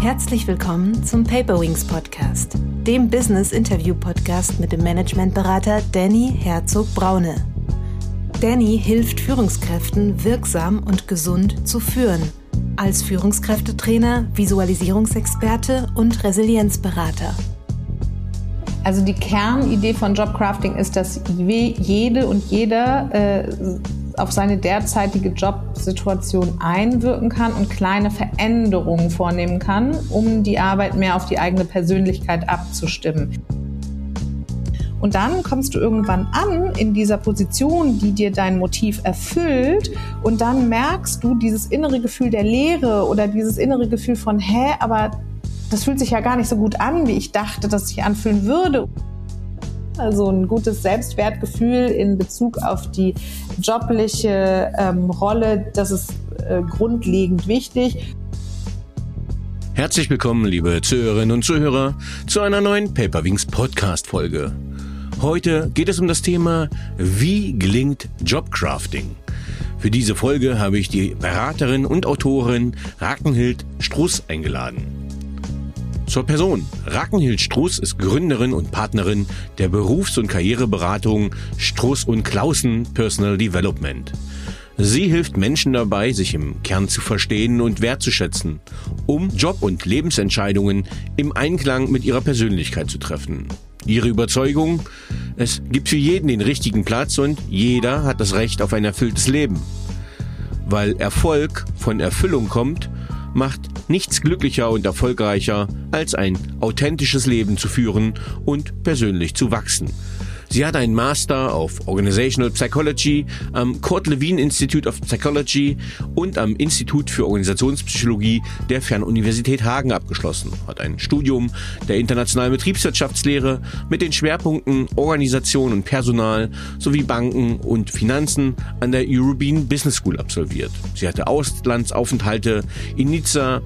Herzlich willkommen zum Paperwings Podcast, dem Business Interview Podcast mit dem Managementberater Danny Herzog Braune. Danny hilft Führungskräften wirksam und gesund zu führen, als Führungskräftetrainer, Visualisierungsexperte und Resilienzberater. Also die Kernidee von Jobcrafting ist, dass jede und jeder äh, auf seine derzeitige Jobsituation einwirken kann und kleine Veränderungen vornehmen kann, um die Arbeit mehr auf die eigene Persönlichkeit abzustimmen. Und dann kommst du irgendwann an in dieser Position, die dir dein Motiv erfüllt. Und dann merkst du dieses innere Gefühl der Leere oder dieses innere Gefühl von, hä, aber das fühlt sich ja gar nicht so gut an, wie ich dachte, dass sich anfühlen würde. Also ein gutes Selbstwertgefühl in Bezug auf die jobliche ähm, Rolle, das ist äh, grundlegend wichtig. Herzlich willkommen, liebe Zuhörerinnen und Zuhörer, zu einer neuen Paperwings Podcast Folge. Heute geht es um das Thema, wie gelingt Jobcrafting? Für diese Folge habe ich die Beraterin und Autorin Rakenhild Struss eingeladen. Zur Person. Rakenhild Struss ist Gründerin und Partnerin der Berufs- und Karriereberatung Struss und Klausen Personal Development. Sie hilft Menschen dabei, sich im Kern zu verstehen und wertzuschätzen, um Job- und Lebensentscheidungen im Einklang mit ihrer Persönlichkeit zu treffen. Ihre Überzeugung, es gibt für jeden den richtigen Platz und jeder hat das Recht auf ein erfülltes Leben. Weil Erfolg von Erfüllung kommt, macht nichts glücklicher und erfolgreicher, als ein authentisches Leben zu führen und persönlich zu wachsen. Sie hat einen Master of Organizational Psychology am Kurt Lewin Institute of Psychology und am Institut für Organisationspsychologie der Fernuniversität Hagen abgeschlossen, hat ein Studium der internationalen Betriebswirtschaftslehre mit den Schwerpunkten Organisation und Personal sowie Banken und Finanzen an der European Business School absolviert. Sie hatte Auslandsaufenthalte in Nizza,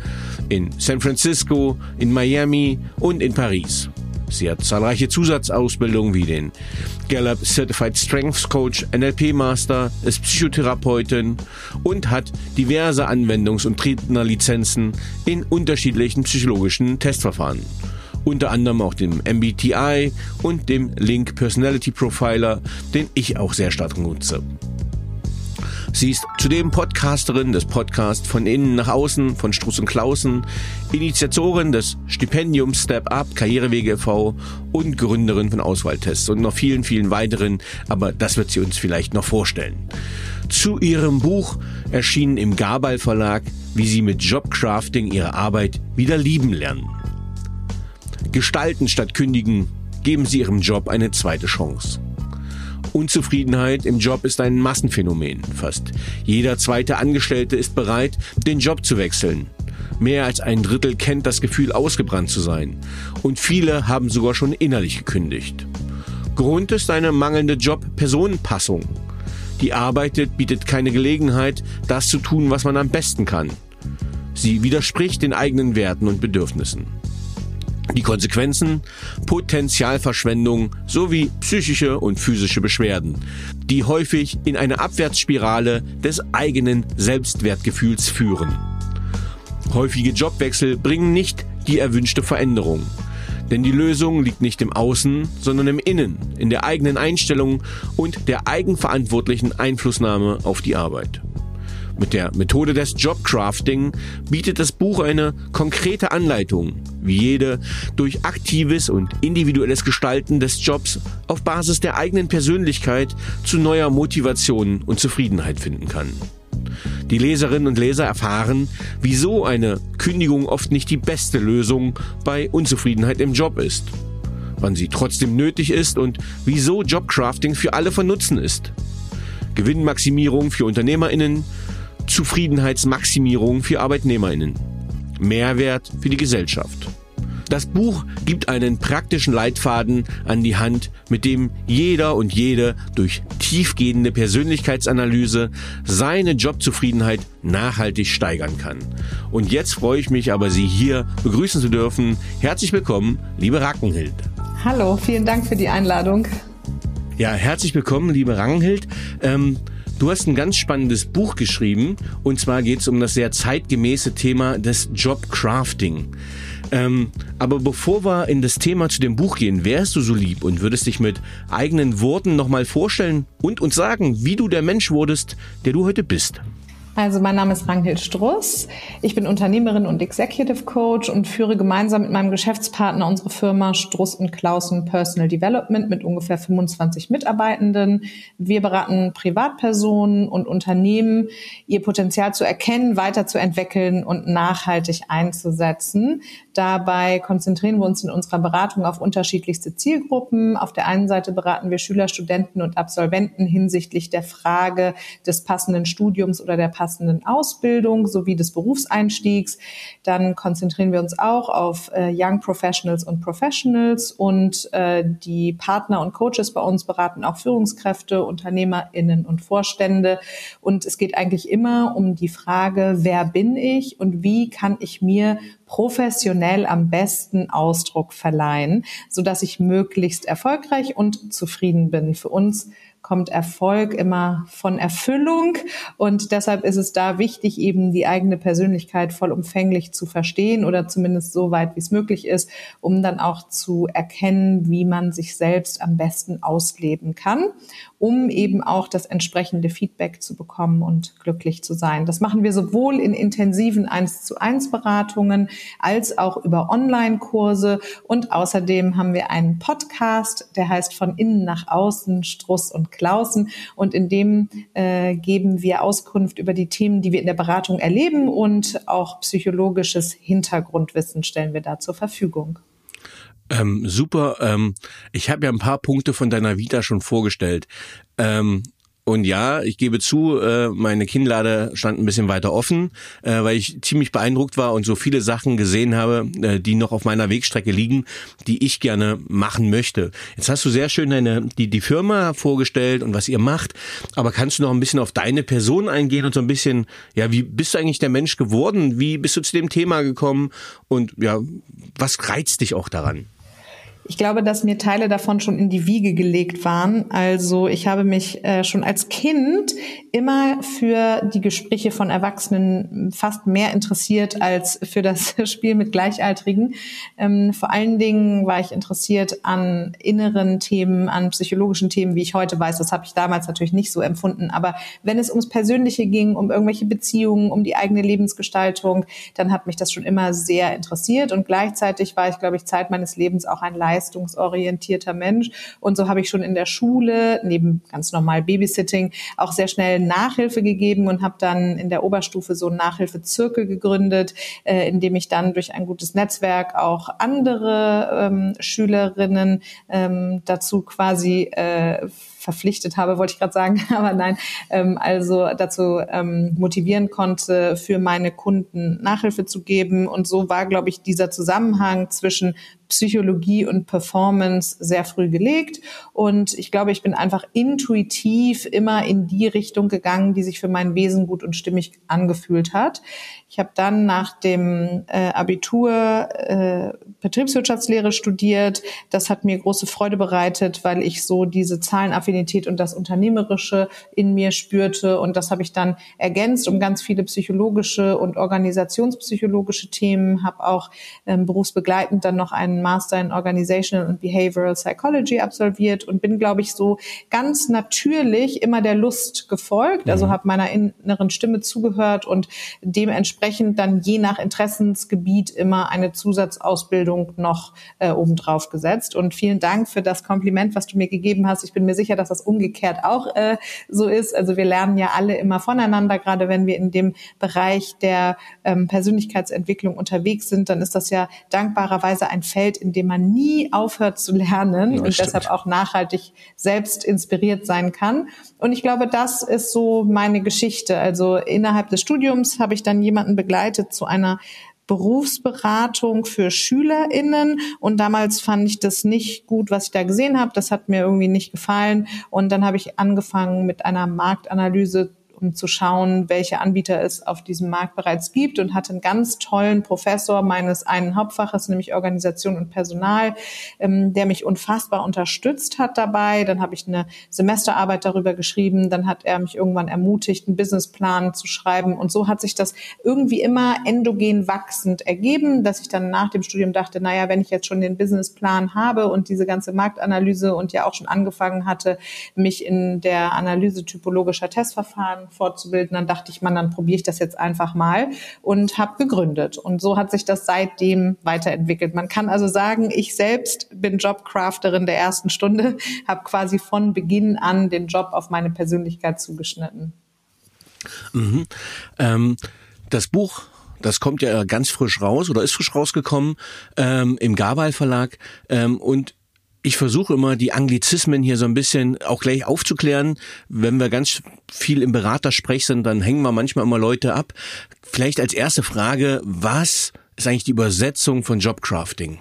in San Francisco, in Miami und in Paris. Sie hat zahlreiche Zusatzausbildungen wie den Gallup Certified Strengths Coach, NLP Master, ist Psychotherapeutin und hat diverse Anwendungs- und Trainerlizenzen in unterschiedlichen psychologischen Testverfahren. Unter anderem auch dem MBTI und dem Link Personality Profiler, den ich auch sehr stark nutze. Sie ist zudem Podcasterin des Podcasts von innen nach außen von Struss und Klausen, Initiatorin des Stipendiums Step Up Karrierewege e.V. und Gründerin von Auswahltests und noch vielen, vielen weiteren, aber das wird sie uns vielleicht noch vorstellen. Zu ihrem Buch erschienen im Gabal Verlag, wie sie mit Jobcrafting ihre Arbeit wieder lieben lernen. Gestalten statt kündigen, geben sie ihrem Job eine zweite Chance. Unzufriedenheit im Job ist ein Massenphänomen. Fast jeder zweite Angestellte ist bereit, den Job zu wechseln. Mehr als ein Drittel kennt das Gefühl, ausgebrannt zu sein. Und viele haben sogar schon innerlich gekündigt. Grund ist eine mangelnde Job-Personenpassung. Die arbeitet, bietet keine Gelegenheit, das zu tun, was man am besten kann. Sie widerspricht den eigenen Werten und Bedürfnissen. Die Konsequenzen? Potenzialverschwendung sowie psychische und physische Beschwerden, die häufig in eine Abwärtsspirale des eigenen Selbstwertgefühls führen. Häufige Jobwechsel bringen nicht die erwünschte Veränderung. Denn die Lösung liegt nicht im Außen, sondern im Innen, in der eigenen Einstellung und der eigenverantwortlichen Einflussnahme auf die Arbeit. Mit der Methode des Jobcrafting bietet das Buch eine konkrete Anleitung, wie jede durch aktives und individuelles Gestalten des Jobs auf Basis der eigenen Persönlichkeit zu neuer Motivation und Zufriedenheit finden kann. Die Leserinnen und Leser erfahren, wieso eine Kündigung oft nicht die beste Lösung bei Unzufriedenheit im Job ist, wann sie trotzdem nötig ist und wieso Jobcrafting für alle von Nutzen ist. Gewinnmaximierung für Unternehmerinnen, Zufriedenheitsmaximierung für Arbeitnehmerinnen. Mehrwert für die Gesellschaft. Das Buch gibt einen praktischen Leitfaden an die Hand, mit dem jeder und jede durch tiefgehende Persönlichkeitsanalyse seine Jobzufriedenheit nachhaltig steigern kann. Und jetzt freue ich mich aber, Sie hier begrüßen zu dürfen. Herzlich willkommen, liebe Rackenhild. Hallo, vielen Dank für die Einladung. Ja, herzlich willkommen, liebe Rangenhild. Ähm, Du hast ein ganz spannendes Buch geschrieben und zwar geht es um das sehr zeitgemäße Thema des Jobcrafting. Ähm, aber bevor wir in das Thema zu dem Buch gehen, wärst du so lieb und würdest dich mit eigenen Worten nochmal vorstellen und uns sagen, wie du der Mensch wurdest, der du heute bist. Also mein Name ist Ranghild Struss. Ich bin Unternehmerin und Executive Coach und führe gemeinsam mit meinem Geschäftspartner unsere Firma Struss und Klausen Personal Development mit ungefähr 25 Mitarbeitenden. Wir beraten Privatpersonen und Unternehmen, ihr Potenzial zu erkennen, weiterzuentwickeln und nachhaltig einzusetzen. Dabei konzentrieren wir uns in unserer Beratung auf unterschiedlichste Zielgruppen. Auf der einen Seite beraten wir Schüler, Studenten und Absolventen hinsichtlich der Frage des passenden Studiums oder der passenden Ausbildung sowie des Berufseinstiegs. Dann konzentrieren wir uns auch auf äh, Young Professionals und Professionals und äh, die Partner und Coaches bei uns beraten auch Führungskräfte, UnternehmerInnen und Vorstände. Und es geht eigentlich immer um die Frage, wer bin ich und wie kann ich mir professionell am besten Ausdruck verleihen, so dass ich möglichst erfolgreich und zufrieden bin. Für uns kommt Erfolg immer von Erfüllung und deshalb ist es da wichtig, eben die eigene Persönlichkeit vollumfänglich zu verstehen oder zumindest so weit wie es möglich ist, um dann auch zu erkennen, wie man sich selbst am besten ausleben kann, um eben auch das entsprechende Feedback zu bekommen und glücklich zu sein. Das machen wir sowohl in intensiven 1 zu 1 Beratungen als auch über Online-Kurse und außerdem haben wir einen Podcast, der heißt von innen nach außen Struss und Klausen. Und in dem äh, geben wir Auskunft über die Themen, die wir in der Beratung erleben und auch psychologisches Hintergrundwissen stellen wir da zur Verfügung. Ähm, super. Ähm, ich habe ja ein paar Punkte von deiner Vita schon vorgestellt. Ähm, und ja, ich gebe zu, äh, meine Kinnlade stand ein bisschen weiter offen, äh, weil ich ziemlich beeindruckt war und so viele Sachen gesehen habe, äh, die noch auf meiner Wegstrecke liegen, die ich gerne machen möchte. Jetzt hast du sehr schön deine, die, die Firma vorgestellt und was ihr macht, aber kannst du noch ein bisschen auf deine Person eingehen und so ein bisschen, ja, wie bist du eigentlich der Mensch geworden? Wie bist du zu dem Thema gekommen? Und ja, was reizt dich auch daran? Ich glaube, dass mir Teile davon schon in die Wiege gelegt waren. Also ich habe mich äh, schon als Kind immer für die Gespräche von Erwachsenen fast mehr interessiert als für das Spiel mit Gleichaltrigen. Ähm, vor allen Dingen war ich interessiert an inneren Themen, an psychologischen Themen, wie ich heute weiß. Das habe ich damals natürlich nicht so empfunden. Aber wenn es ums Persönliche ging, um irgendwelche Beziehungen, um die eigene Lebensgestaltung, dann hat mich das schon immer sehr interessiert. Und gleichzeitig war ich, glaube ich, Zeit meines Lebens auch ein leistungsorientierter Mensch. Und so habe ich schon in der Schule, neben ganz normal Babysitting, auch sehr schnell Nachhilfe gegeben und habe dann in der Oberstufe so einen Nachhilfezirkel gegründet, äh, in dem ich dann durch ein gutes Netzwerk auch andere ähm, Schülerinnen ähm, dazu quasi äh, verpflichtet habe, wollte ich gerade sagen, aber nein, ähm, also dazu ähm, motivieren konnte, für meine Kunden Nachhilfe zu geben. Und so war, glaube ich, dieser Zusammenhang zwischen Psychologie und Performance sehr früh gelegt. Und ich glaube, ich bin einfach intuitiv immer in die Richtung gegangen, die sich für mein Wesen gut und stimmig angefühlt hat. Ich habe dann nach dem äh, Abitur äh, Betriebswirtschaftslehre studiert. Das hat mir große Freude bereitet, weil ich so diese Zahlenaffinität und das Unternehmerische in mir spürte. Und das habe ich dann ergänzt um ganz viele psychologische und organisationspsychologische Themen. Habe auch ähm, berufsbegleitend dann noch einen Master in Organizational and Behavioral Psychology absolviert und bin, glaube ich, so ganz natürlich immer der Lust gefolgt. Also mhm. habe meiner inneren Stimme zugehört und dementsprechend dann je nach Interessensgebiet immer eine Zusatzausbildung noch äh, obendrauf gesetzt. Und vielen Dank für das Kompliment, was du mir gegeben hast. Ich bin mir sicher, dass das umgekehrt auch äh, so ist. Also wir lernen ja alle immer voneinander, gerade wenn wir in dem Bereich der ähm, Persönlichkeitsentwicklung unterwegs sind, dann ist das ja dankbarerweise ein Feld, Feld, in dem man nie aufhört zu lernen ja, und stimmt. deshalb auch nachhaltig selbst inspiriert sein kann. Und ich glaube, das ist so meine Geschichte. Also innerhalb des Studiums habe ich dann jemanden begleitet zu einer Berufsberatung für SchülerInnen und damals fand ich das nicht gut, was ich da gesehen habe. Das hat mir irgendwie nicht gefallen und dann habe ich angefangen mit einer Marktanalyse um zu schauen, welche Anbieter es auf diesem Markt bereits gibt und hatte einen ganz tollen Professor meines einen Hauptfaches, nämlich Organisation und Personal, ähm, der mich unfassbar unterstützt hat dabei. Dann habe ich eine Semesterarbeit darüber geschrieben. Dann hat er mich irgendwann ermutigt, einen Businessplan zu schreiben. Und so hat sich das irgendwie immer endogen wachsend ergeben, dass ich dann nach dem Studium dachte, naja, wenn ich jetzt schon den Businessplan habe und diese ganze Marktanalyse und ja auch schon angefangen hatte, mich in der Analyse typologischer Testverfahren fortzubilden, dann dachte ich, man, dann probiere ich das jetzt einfach mal und habe gegründet. Und so hat sich das seitdem weiterentwickelt. Man kann also sagen, ich selbst bin Jobcrafterin der ersten Stunde, habe quasi von Beginn an den Job auf meine Persönlichkeit zugeschnitten. Mhm. Ähm, das Buch das kommt ja ganz frisch raus oder ist frisch rausgekommen ähm, im Gabal Verlag ähm, und ich versuche immer, die Anglizismen hier so ein bisschen auch gleich aufzuklären. Wenn wir ganz viel im Beratersprech sind, dann hängen wir manchmal immer Leute ab. Vielleicht als erste Frage, was ist eigentlich die Übersetzung von Jobcrafting?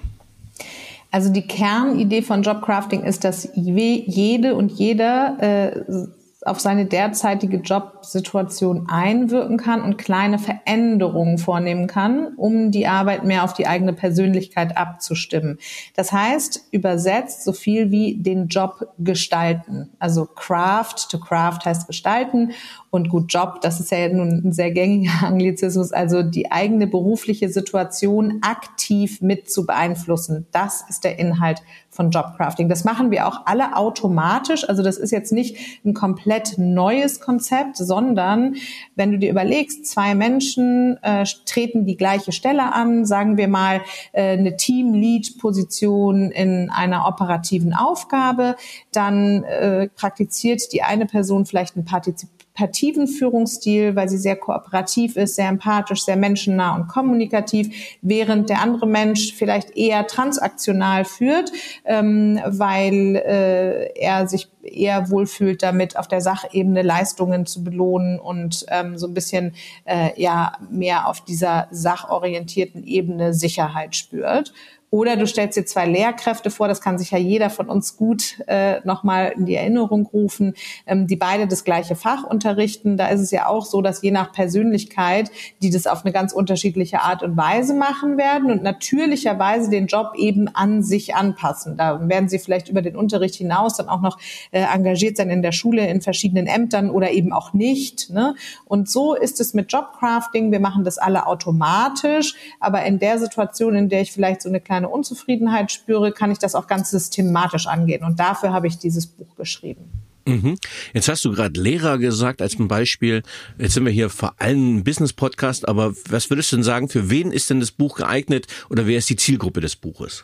Also die Kernidee von Jobcrafting ist, dass jede und jeder äh, auf seine derzeitige Jobsituation einwirken kann und kleine Veränderungen vornehmen kann, um die Arbeit mehr auf die eigene Persönlichkeit abzustimmen. Das heißt, übersetzt so viel wie den Job gestalten. Also craft, to craft heißt gestalten und gut Job, das ist ja nun ein sehr gängiger Anglizismus, also die eigene berufliche Situation aktiv mit zu beeinflussen. Das ist der Inhalt von Jobcrafting. Das machen wir auch alle automatisch. Also das ist jetzt nicht ein komplett neues Konzept, sondern wenn du dir überlegst, zwei Menschen äh, treten die gleiche Stelle an, sagen wir mal äh, eine Team-Lead-Position in einer operativen Aufgabe, dann äh, praktiziert die eine Person vielleicht ein Partizip partizipativen Führungsstil, weil sie sehr kooperativ ist, sehr empathisch, sehr menschennah und kommunikativ, während der andere Mensch vielleicht eher transaktional führt, ähm, weil äh, er sich eher wohlfühlt damit, auf der Sachebene Leistungen zu belohnen und ähm, so ein bisschen äh, ja mehr auf dieser sachorientierten Ebene Sicherheit spürt. Oder du stellst dir zwei Lehrkräfte vor, das kann sich ja jeder von uns gut äh, nochmal in die Erinnerung rufen, ähm, die beide das gleiche Fach unterrichten. Da ist es ja auch so, dass je nach Persönlichkeit, die das auf eine ganz unterschiedliche Art und Weise machen werden und natürlicherweise den Job eben an sich anpassen. Da werden sie vielleicht über den Unterricht hinaus dann auch noch äh, engagiert sein in der Schule, in verschiedenen Ämtern oder eben auch nicht. Ne? Und so ist es mit Jobcrafting. Wir machen das alle automatisch, aber in der Situation, in der ich vielleicht so eine kleine eine Unzufriedenheit spüre, kann ich das auch ganz systematisch angehen. Und dafür habe ich dieses Buch geschrieben. Mhm. Jetzt hast du gerade Lehrer gesagt als ein Beispiel. Jetzt sind wir hier vor allem ein Business-Podcast, aber was würdest du denn sagen, für wen ist denn das Buch geeignet oder wer ist die Zielgruppe des Buches?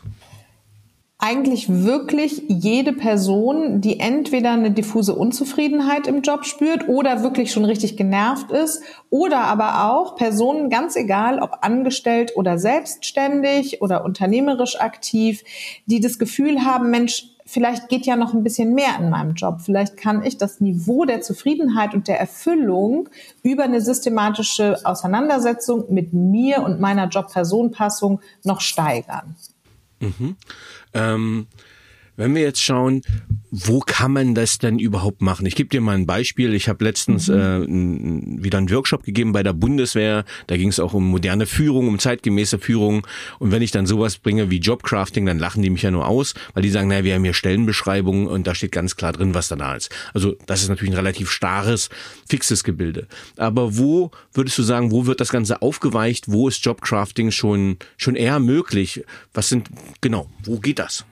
Eigentlich wirklich jede Person, die entweder eine diffuse Unzufriedenheit im Job spürt oder wirklich schon richtig genervt ist oder aber auch Personen, ganz egal, ob angestellt oder selbstständig oder unternehmerisch aktiv, die das Gefühl haben, Mensch, vielleicht geht ja noch ein bisschen mehr in meinem Job. Vielleicht kann ich das Niveau der Zufriedenheit und der Erfüllung über eine systematische Auseinandersetzung mit mir und meiner Job-Person-Passung noch steigern. Mhm. Ähm, wenn wir jetzt schauen, wo kann man das denn überhaupt machen? Ich gebe dir mal ein Beispiel. Ich habe letztens mhm. äh, n, wieder einen Workshop gegeben bei der Bundeswehr. Da ging es auch um moderne Führung, um zeitgemäße Führung. Und wenn ich dann sowas bringe wie Jobcrafting, dann lachen die mich ja nur aus, weil die sagen, naja, wir haben hier Stellenbeschreibungen und da steht ganz klar drin, was da da ist. Also das ist natürlich ein relativ starres, fixes Gebilde. Aber wo würdest du sagen, wo wird das Ganze aufgeweicht? Wo ist Jobcrafting schon schon eher möglich? Was sind genau? Wo geht das?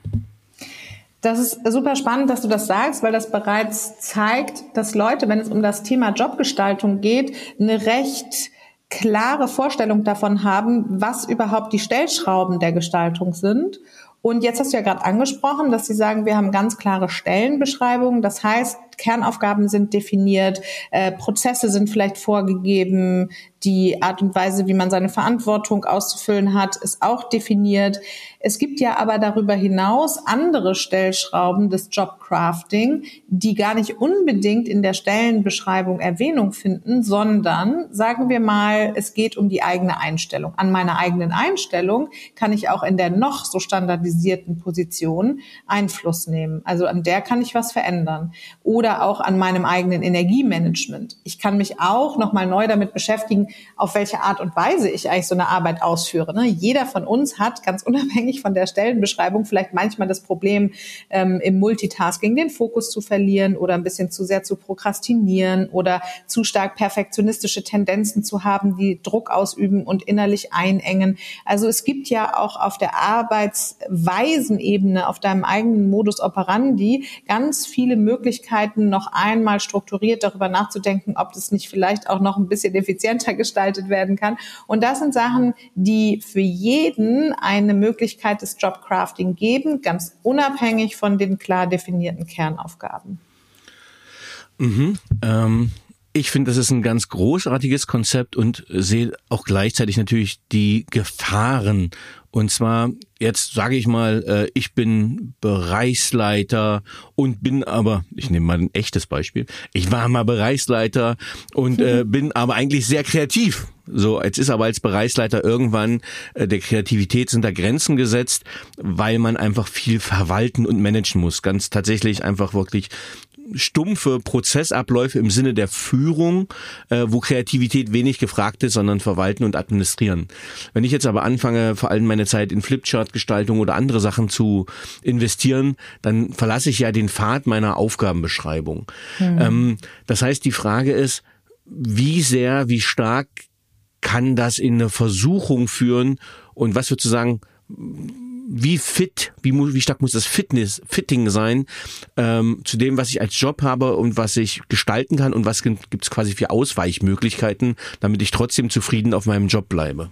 Das ist super spannend, dass du das sagst, weil das bereits zeigt, dass Leute, wenn es um das Thema Jobgestaltung geht, eine recht klare Vorstellung davon haben, was überhaupt die Stellschrauben der Gestaltung sind. Und jetzt hast du ja gerade angesprochen, dass sie sagen, wir haben ganz klare Stellenbeschreibungen. Das heißt, Kernaufgaben sind definiert, äh, Prozesse sind vielleicht vorgegeben, die Art und Weise, wie man seine Verantwortung auszufüllen hat, ist auch definiert. Es gibt ja aber darüber hinaus andere Stellschrauben des Jobcrafting, die gar nicht unbedingt in der Stellenbeschreibung Erwähnung finden, sondern sagen wir mal, es geht um die eigene Einstellung. An meiner eigenen Einstellung kann ich auch in der noch so standardisierten Position Einfluss nehmen. Also an der kann ich was verändern. Oder oder auch an meinem eigenen Energiemanagement. Ich kann mich auch nochmal neu damit beschäftigen, auf welche Art und Weise ich eigentlich so eine Arbeit ausführe. Ne? Jeder von uns hat ganz unabhängig von der Stellenbeschreibung vielleicht manchmal das Problem, ähm, im Multitasking den Fokus zu verlieren oder ein bisschen zu sehr zu prokrastinieren oder zu stark perfektionistische Tendenzen zu haben, die Druck ausüben und innerlich einengen. Also es gibt ja auch auf der Arbeitsweisenebene, auf deinem eigenen Modus operandi ganz viele Möglichkeiten, noch einmal strukturiert darüber nachzudenken, ob das nicht vielleicht auch noch ein bisschen effizienter gestaltet werden kann. Und das sind Sachen, die für jeden eine Möglichkeit des Jobcrafting geben, ganz unabhängig von den klar definierten Kernaufgaben. Mhm, ähm ich finde, das ist ein ganz großartiges Konzept und sehe auch gleichzeitig natürlich die Gefahren. Und zwar, jetzt sage ich mal, äh, ich bin Bereichsleiter und bin aber, ich nehme mal ein echtes Beispiel, ich war mal Bereichsleiter und äh, bin aber eigentlich sehr kreativ. So, jetzt ist aber als Bereichsleiter irgendwann äh, der Kreativität sind da Grenzen gesetzt, weil man einfach viel verwalten und managen muss. Ganz tatsächlich einfach wirklich stumpfe Prozessabläufe im Sinne der Führung, äh, wo Kreativität wenig gefragt ist, sondern verwalten und administrieren. Wenn ich jetzt aber anfange, vor allem meine Zeit in Flipchart-Gestaltung oder andere Sachen zu investieren, dann verlasse ich ja den Pfad meiner Aufgabenbeschreibung. Mhm. Ähm, das heißt, die Frage ist, wie sehr, wie stark kann das in eine Versuchung führen und was würdest du sagen, wie fit, wie, wie stark muss das Fitness, Fitting sein ähm, zu dem, was ich als Job habe und was ich gestalten kann und was gibt es quasi für Ausweichmöglichkeiten, damit ich trotzdem zufrieden auf meinem Job bleibe.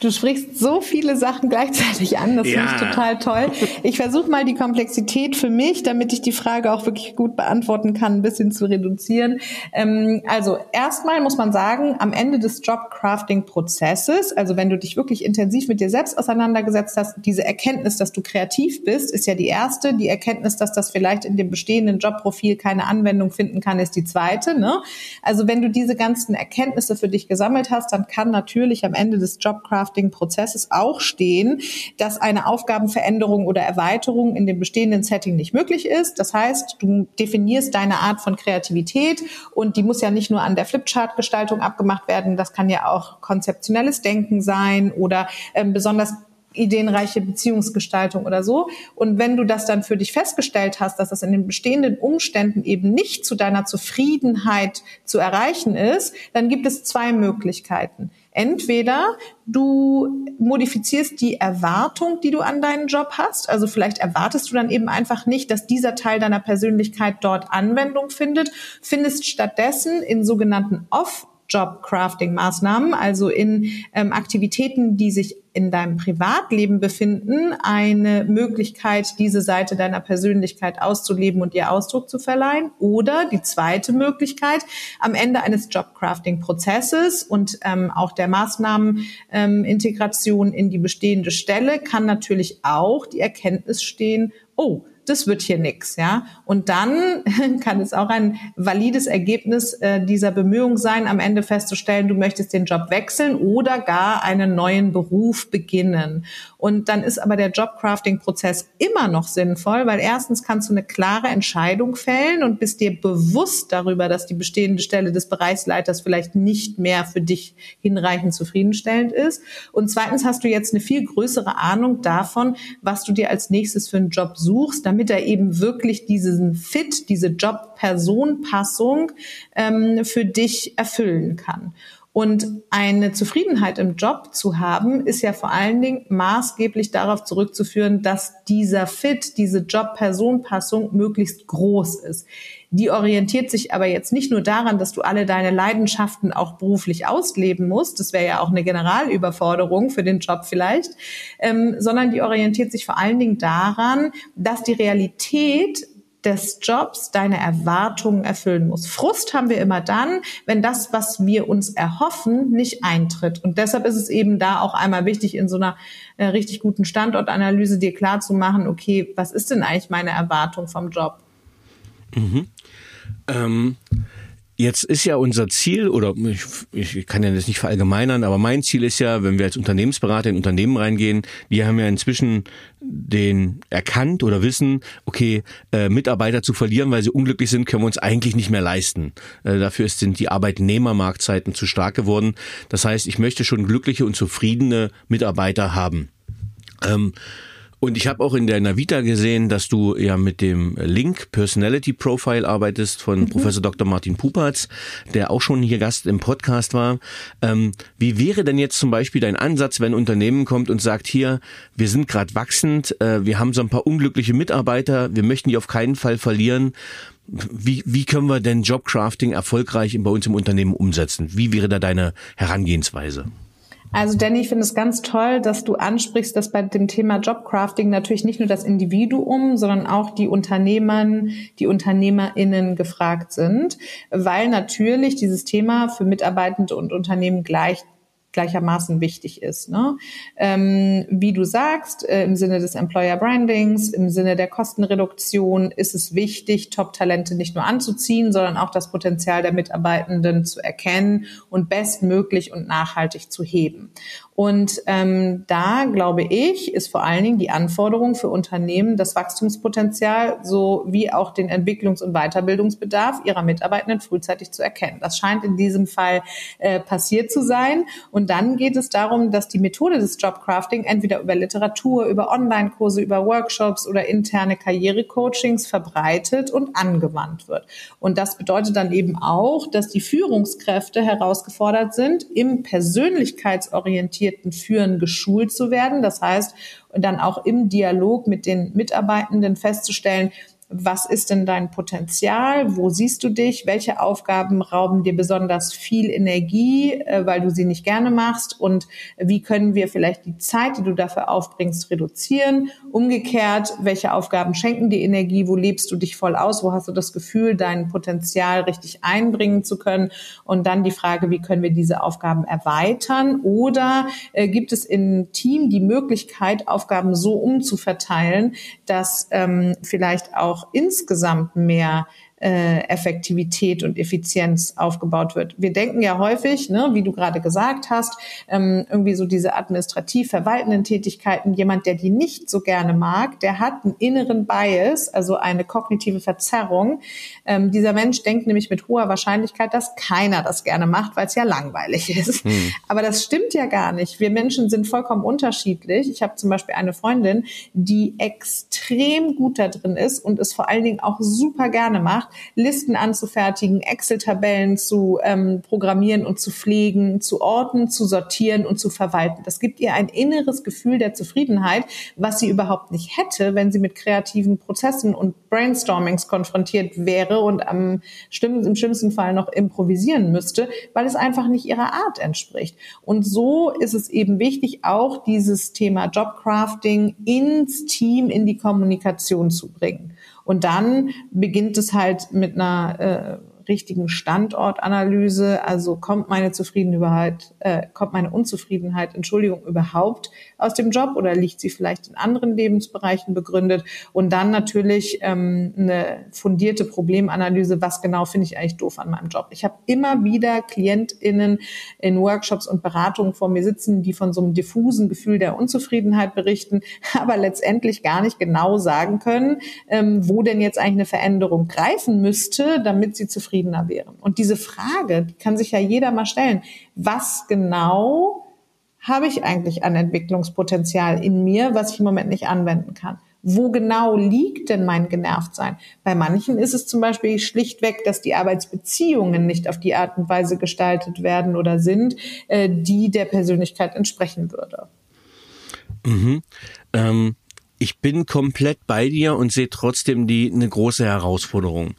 Du sprichst so viele Sachen gleichzeitig an, das ja. finde ich total toll. Ich versuche mal die Komplexität für mich, damit ich die Frage auch wirklich gut beantworten kann, ein bisschen zu reduzieren. Ähm, also erstmal muss man sagen, am Ende des Jobcrafting-Prozesses, also wenn du dich wirklich intensiv mit dir selbst auseinandergesetzt hast, diese Erkenntnis, dass du kreativ bist, ist ja die erste. Die Erkenntnis, dass das vielleicht in dem bestehenden Jobprofil keine Anwendung finden kann, ist die zweite. Ne? Also wenn du diese ganzen Erkenntnisse für dich gesammelt hast, dann kann natürlich am Ende des Jobcrafting Drafting-Prozesses auch stehen, dass eine Aufgabenveränderung oder Erweiterung in dem bestehenden Setting nicht möglich ist. Das heißt, du definierst deine Art von Kreativität und die muss ja nicht nur an der Flipchart-Gestaltung abgemacht werden, das kann ja auch konzeptionelles Denken sein oder ähm, besonders ideenreiche Beziehungsgestaltung oder so. Und wenn du das dann für dich festgestellt hast, dass das in den bestehenden Umständen eben nicht zu deiner Zufriedenheit zu erreichen ist, dann gibt es zwei Möglichkeiten. Entweder du modifizierst die Erwartung, die du an deinen Job hast. Also vielleicht erwartest du dann eben einfach nicht, dass dieser Teil deiner Persönlichkeit dort Anwendung findet, findest stattdessen in sogenannten Off Job-Crafting-Maßnahmen, also in ähm, Aktivitäten, die sich in deinem Privatleben befinden, eine Möglichkeit, diese Seite deiner Persönlichkeit auszuleben und ihr Ausdruck zu verleihen. Oder die zweite Möglichkeit, am Ende eines Job-Crafting-Prozesses und ähm, auch der Maßnahmenintegration ähm, in die bestehende Stelle kann natürlich auch die Erkenntnis stehen, oh, das wird hier nix, ja. Und dann kann es auch ein valides Ergebnis äh, dieser Bemühung sein, am Ende festzustellen, du möchtest den Job wechseln oder gar einen neuen Beruf beginnen. Und dann ist aber der Jobcrafting-Prozess immer noch sinnvoll, weil erstens kannst du eine klare Entscheidung fällen und bist dir bewusst darüber, dass die bestehende Stelle des Bereichsleiters vielleicht nicht mehr für dich hinreichend zufriedenstellend ist. Und zweitens hast du jetzt eine viel größere Ahnung davon, was du dir als nächstes für einen Job suchst, damit er eben wirklich diesen Fit, diese Job-Person-Passung ähm, für dich erfüllen kann. Und eine Zufriedenheit im Job zu haben, ist ja vor allen Dingen maßgeblich darauf zurückzuführen, dass dieser Fit, diese Job-Person-Passung möglichst groß ist. Die orientiert sich aber jetzt nicht nur daran, dass du alle deine Leidenschaften auch beruflich ausleben musst, das wäre ja auch eine Generalüberforderung für den Job vielleicht, ähm, sondern die orientiert sich vor allen Dingen daran, dass die Realität des Jobs deine Erwartungen erfüllen muss. Frust haben wir immer dann, wenn das, was wir uns erhoffen, nicht eintritt. Und deshalb ist es eben da auch einmal wichtig, in so einer äh, richtig guten Standortanalyse dir klar zu machen, okay, was ist denn eigentlich meine Erwartung vom Job? Mhm. Ähm, Jetzt ist ja unser Ziel, oder ich, ich kann ja das nicht verallgemeinern, aber mein Ziel ist ja, wenn wir als Unternehmensberater in Unternehmen reingehen, die haben ja inzwischen den erkannt oder wissen, okay, äh, Mitarbeiter zu verlieren, weil sie unglücklich sind, können wir uns eigentlich nicht mehr leisten. Äh, dafür sind die Arbeitnehmermarktzeiten zu stark geworden. Das heißt, ich möchte schon glückliche und zufriedene Mitarbeiter haben. Ähm, und ich habe auch in der Navita gesehen, dass du ja mit dem Link Personality Profile arbeitest von mhm. Professor Dr. Martin Pupatz, der auch schon hier Gast im Podcast war. Ähm, wie wäre denn jetzt zum Beispiel dein Ansatz, wenn ein Unternehmen kommt und sagt, hier, wir sind gerade wachsend, äh, wir haben so ein paar unglückliche Mitarbeiter, wir möchten die auf keinen Fall verlieren. Wie, wie können wir denn Jobcrafting erfolgreich bei uns im Unternehmen umsetzen? Wie wäre da deine Herangehensweise? Also Danny, ich finde es ganz toll, dass du ansprichst, dass bei dem Thema Jobcrafting natürlich nicht nur das Individuum, sondern auch die Unternehmern, die UnternehmerInnen gefragt sind, weil natürlich dieses Thema für Mitarbeitende und Unternehmen gleich gleichermaßen wichtig ist. Ne? Ähm, wie du sagst, äh, im Sinne des Employer Brandings, im Sinne der Kostenreduktion ist es wichtig, Top-Talente nicht nur anzuziehen, sondern auch das Potenzial der Mitarbeitenden zu erkennen und bestmöglich und nachhaltig zu heben. Und ähm, da glaube ich, ist vor allen Dingen die Anforderung für Unternehmen, das Wachstumspotenzial sowie auch den Entwicklungs- und Weiterbildungsbedarf ihrer Mitarbeitenden frühzeitig zu erkennen. Das scheint in diesem Fall äh, passiert zu sein. Und dann geht es darum, dass die Methode des Jobcrafting entweder über Literatur, über Online-Kurse, über Workshops oder interne Karrierecoachings verbreitet und angewandt wird. Und das bedeutet dann eben auch, dass die Führungskräfte herausgefordert sind, im persönlichkeitsorientierten orientierten Führen geschult zu werden. Das heißt, dann auch im Dialog mit den Mitarbeitenden festzustellen, was ist denn dein Potenzial? Wo siehst du dich? Welche Aufgaben rauben dir besonders viel Energie, äh, weil du sie nicht gerne machst? Und wie können wir vielleicht die Zeit, die du dafür aufbringst, reduzieren? Umgekehrt, welche Aufgaben schenken dir Energie? Wo lebst du dich voll aus? Wo hast du das Gefühl, dein Potenzial richtig einbringen zu können? Und dann die Frage, wie können wir diese Aufgaben erweitern? Oder äh, gibt es im Team die Möglichkeit, Aufgaben so umzuverteilen, dass ähm, vielleicht auch auch insgesamt mehr äh, Effektivität und Effizienz aufgebaut wird. Wir denken ja häufig, ne, wie du gerade gesagt hast, ähm, irgendwie so diese administrativ verwaltenden Tätigkeiten, jemand, der die nicht so gerne mag, der hat einen inneren Bias, also eine kognitive Verzerrung. Ähm, dieser Mensch denkt nämlich mit hoher Wahrscheinlichkeit, dass keiner das gerne macht, weil es ja langweilig ist. Hm. Aber das stimmt ja gar nicht. Wir Menschen sind vollkommen unterschiedlich. Ich habe zum Beispiel eine Freundin, die extrem gut da drin ist und es vor allen Dingen auch super gerne macht Listen anzufertigen, Excel-Tabellen zu ähm, programmieren und zu pflegen, zu orten, zu sortieren und zu verwalten. Das gibt ihr ein inneres Gefühl der Zufriedenheit, was sie überhaupt nicht hätte, wenn sie mit kreativen Prozessen und Brainstormings konfrontiert wäre und am Stimmen, im schlimmsten Fall noch improvisieren müsste, weil es einfach nicht ihrer Art entspricht. Und so ist es eben wichtig, auch dieses Thema Jobcrafting ins Team, in die Kommunikation zu bringen. Und dann beginnt es halt mit einer äh, richtigen Standortanalyse, also kommt meine Zufriedenheit, äh, kommt meine Unzufriedenheit, Entschuldigung, überhaupt aus dem Job oder liegt sie vielleicht in anderen Lebensbereichen begründet? Und dann natürlich ähm, eine fundierte Problemanalyse, was genau finde ich eigentlich doof an meinem Job? Ich habe immer wieder KlientInnen in Workshops und Beratungen vor mir sitzen, die von so einem diffusen Gefühl der Unzufriedenheit berichten, aber letztendlich gar nicht genau sagen können, ähm, wo denn jetzt eigentlich eine Veränderung greifen müsste, damit sie zufrieden zufriedener wären. Und diese Frage, die kann sich ja jeder mal stellen. Was genau habe ich eigentlich an Entwicklungspotenzial in mir, was ich im Moment nicht anwenden kann? Wo genau liegt denn mein Genervtsein? Bei manchen ist es zum Beispiel schlichtweg, dass die Arbeitsbeziehungen nicht auf die Art und Weise gestaltet werden oder sind, äh, die der Persönlichkeit entsprechen würde. Mhm. Ähm ich bin komplett bei dir und sehe trotzdem die eine große Herausforderung.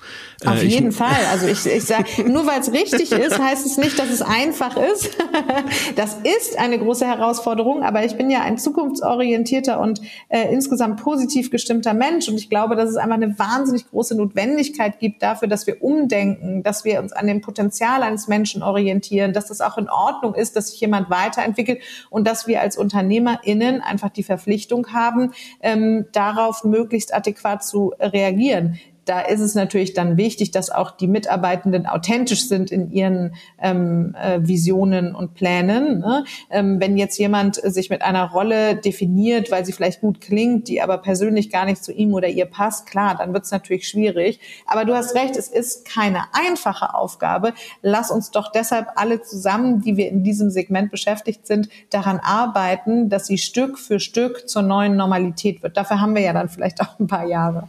Auf äh, jeden Fall. Also ich, ich sage, nur weil es richtig ist, heißt es nicht, dass es einfach ist. das ist eine große Herausforderung, aber ich bin ja ein zukunftsorientierter und äh, insgesamt positiv gestimmter Mensch und ich glaube, dass es einfach eine wahnsinnig große Notwendigkeit gibt dafür, dass wir umdenken, dass wir uns an dem Potenzial eines Menschen orientieren, dass es auch in Ordnung ist, dass sich jemand weiterentwickelt und dass wir als UnternehmerInnen einfach die Verpflichtung haben, ähm, darauf möglichst adäquat zu reagieren. Da ist es natürlich dann wichtig, dass auch die Mitarbeitenden authentisch sind in ihren ähm, äh, Visionen und Plänen. Ne? Ähm, wenn jetzt jemand sich mit einer Rolle definiert, weil sie vielleicht gut klingt, die aber persönlich gar nicht zu ihm oder ihr passt, klar, dann wird es natürlich schwierig. Aber du hast recht, es ist keine einfache Aufgabe. Lass uns doch deshalb alle zusammen, die wir in diesem Segment beschäftigt sind, daran arbeiten, dass sie Stück für Stück zur neuen Normalität wird. Dafür haben wir ja dann vielleicht auch ein paar Jahre.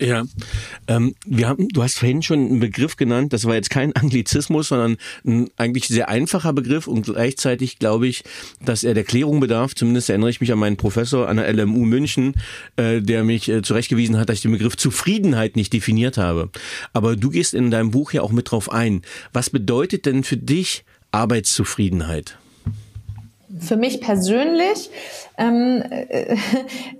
Ja, ähm, wir haben, du hast vorhin schon einen Begriff genannt, das war jetzt kein Anglizismus, sondern ein eigentlich sehr einfacher Begriff und gleichzeitig glaube ich, dass er der Klärung bedarf. Zumindest erinnere ich mich an meinen Professor an der LMU München, äh, der mich äh, zurechtgewiesen hat, dass ich den Begriff Zufriedenheit nicht definiert habe. Aber du gehst in deinem Buch ja auch mit drauf ein. Was bedeutet denn für dich Arbeitszufriedenheit? Für mich persönlich ähm, äh,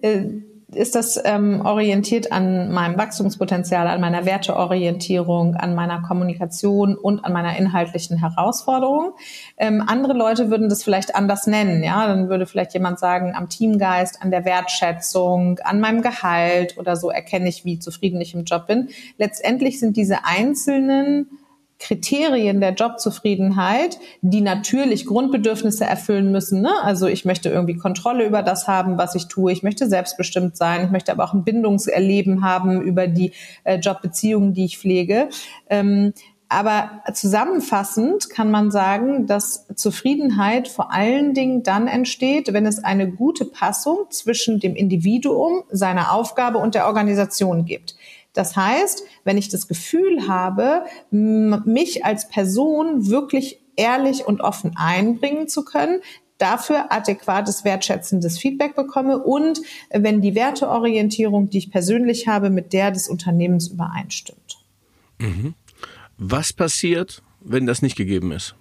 äh, ist das ähm, orientiert an meinem Wachstumspotenzial, an meiner Werteorientierung, an meiner Kommunikation und an meiner inhaltlichen Herausforderung. Ähm, andere Leute würden das vielleicht anders nennen. Ja, dann würde vielleicht jemand sagen, am Teamgeist, an der Wertschätzung, an meinem Gehalt oder so erkenne ich, wie zufrieden ich im Job bin. Letztendlich sind diese einzelnen Kriterien der Jobzufriedenheit, die natürlich Grundbedürfnisse erfüllen müssen. Ne? Also ich möchte irgendwie Kontrolle über das haben, was ich tue. Ich möchte selbstbestimmt sein. Ich möchte aber auch ein Bindungserleben haben über die äh, Jobbeziehungen, die ich pflege. Ähm, aber zusammenfassend kann man sagen, dass Zufriedenheit vor allen Dingen dann entsteht, wenn es eine gute Passung zwischen dem Individuum, seiner Aufgabe und der Organisation gibt. Das heißt, wenn ich das Gefühl habe, mich als Person wirklich ehrlich und offen einbringen zu können, dafür adäquates, wertschätzendes Feedback bekomme und wenn die Werteorientierung, die ich persönlich habe, mit der des Unternehmens übereinstimmt. Mhm. Was passiert, wenn das nicht gegeben ist?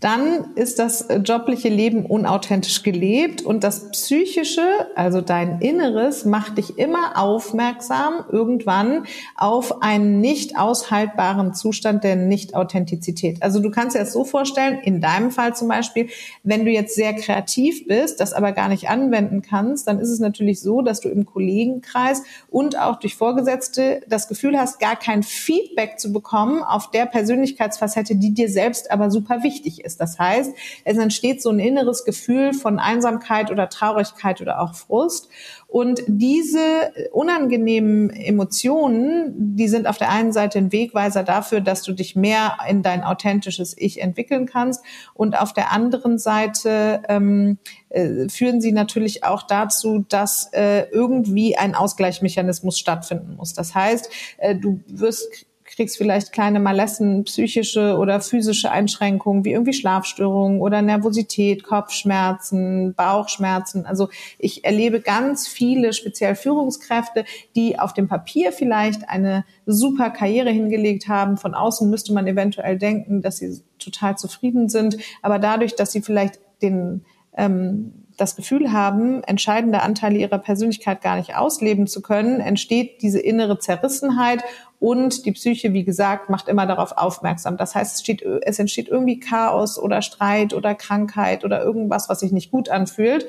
Dann ist das jobliche Leben unauthentisch gelebt und das Psychische, also dein Inneres, macht dich immer aufmerksam irgendwann auf einen nicht aushaltbaren Zustand der Nicht-Authentizität. Also du kannst dir das so vorstellen, in deinem Fall zum Beispiel, wenn du jetzt sehr kreativ bist, das aber gar nicht anwenden kannst, dann ist es natürlich so, dass du im Kollegenkreis und auch durch Vorgesetzte das Gefühl hast, gar kein Feedback zu bekommen auf der Persönlichkeitsfacette, die dir selbst aber super wichtig ist ist. Das heißt, es entsteht so ein inneres Gefühl von Einsamkeit oder Traurigkeit oder auch Frust. Und diese unangenehmen Emotionen, die sind auf der einen Seite ein Wegweiser dafür, dass du dich mehr in dein authentisches Ich entwickeln kannst. Und auf der anderen Seite ähm, äh, führen sie natürlich auch dazu, dass äh, irgendwie ein Ausgleichsmechanismus stattfinden muss. Das heißt, äh, du wirst kriegst vielleicht kleine Malessen, psychische oder physische Einschränkungen wie irgendwie Schlafstörungen oder Nervosität, Kopfschmerzen, Bauchschmerzen. Also ich erlebe ganz viele speziell Führungskräfte, die auf dem Papier vielleicht eine super Karriere hingelegt haben. Von außen müsste man eventuell denken, dass sie total zufrieden sind. Aber dadurch, dass sie vielleicht den ähm, das Gefühl haben, entscheidende Anteile ihrer Persönlichkeit gar nicht ausleben zu können, entsteht diese innere Zerrissenheit und die Psyche, wie gesagt, macht immer darauf aufmerksam. Das heißt, es, steht, es entsteht irgendwie Chaos oder Streit oder Krankheit oder irgendwas, was sich nicht gut anfühlt.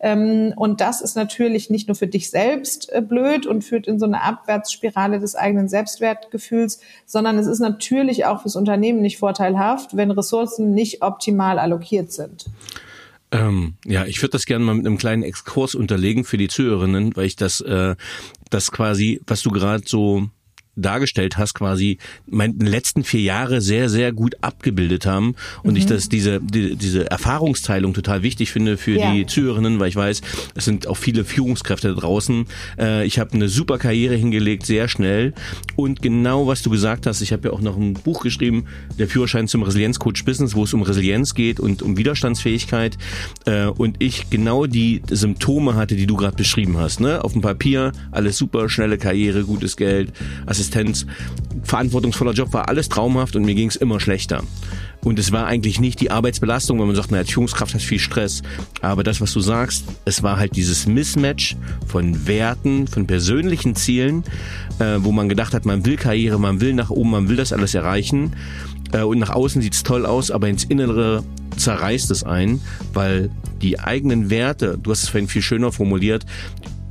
Ähm, und das ist natürlich nicht nur für dich selbst äh, blöd und führt in so eine Abwärtsspirale des eigenen Selbstwertgefühls, sondern es ist natürlich auch fürs Unternehmen nicht vorteilhaft, wenn Ressourcen nicht optimal allokiert sind. Ähm, ja, ich würde das gerne mal mit einem kleinen Exkurs unterlegen für die Zuhörerinnen, weil ich das, äh, das quasi, was du gerade so dargestellt hast, quasi meine letzten vier Jahre sehr, sehr gut abgebildet haben und mhm. ich das diese die, diese Erfahrungsteilung total wichtig finde für ja. die Zuhörerinnen, weil ich weiß, es sind auch viele Führungskräfte da draußen. Äh, ich habe eine super Karriere hingelegt, sehr schnell und genau was du gesagt hast, ich habe ja auch noch ein Buch geschrieben, der Führerschein zum Resilienzcoach Business, wo es um Resilienz geht und um Widerstandsfähigkeit äh, und ich genau die Symptome hatte, die du gerade beschrieben hast. Ne? Auf dem Papier alles super, schnelle Karriere, gutes Geld, Assistenz Assistenz, verantwortungsvoller Job, war alles traumhaft und mir ging es immer schlechter. Und es war eigentlich nicht die Arbeitsbelastung, weil man sagt, na, als Führungskraft hast viel Stress. Aber das, was du sagst, es war halt dieses Mismatch von Werten, von persönlichen Zielen, äh, wo man gedacht hat, man will Karriere, man will nach oben, man will das alles erreichen. Äh, und nach außen sieht's toll aus, aber ins Innere zerreißt es ein, weil die eigenen Werte, du hast es vorhin viel schöner formuliert,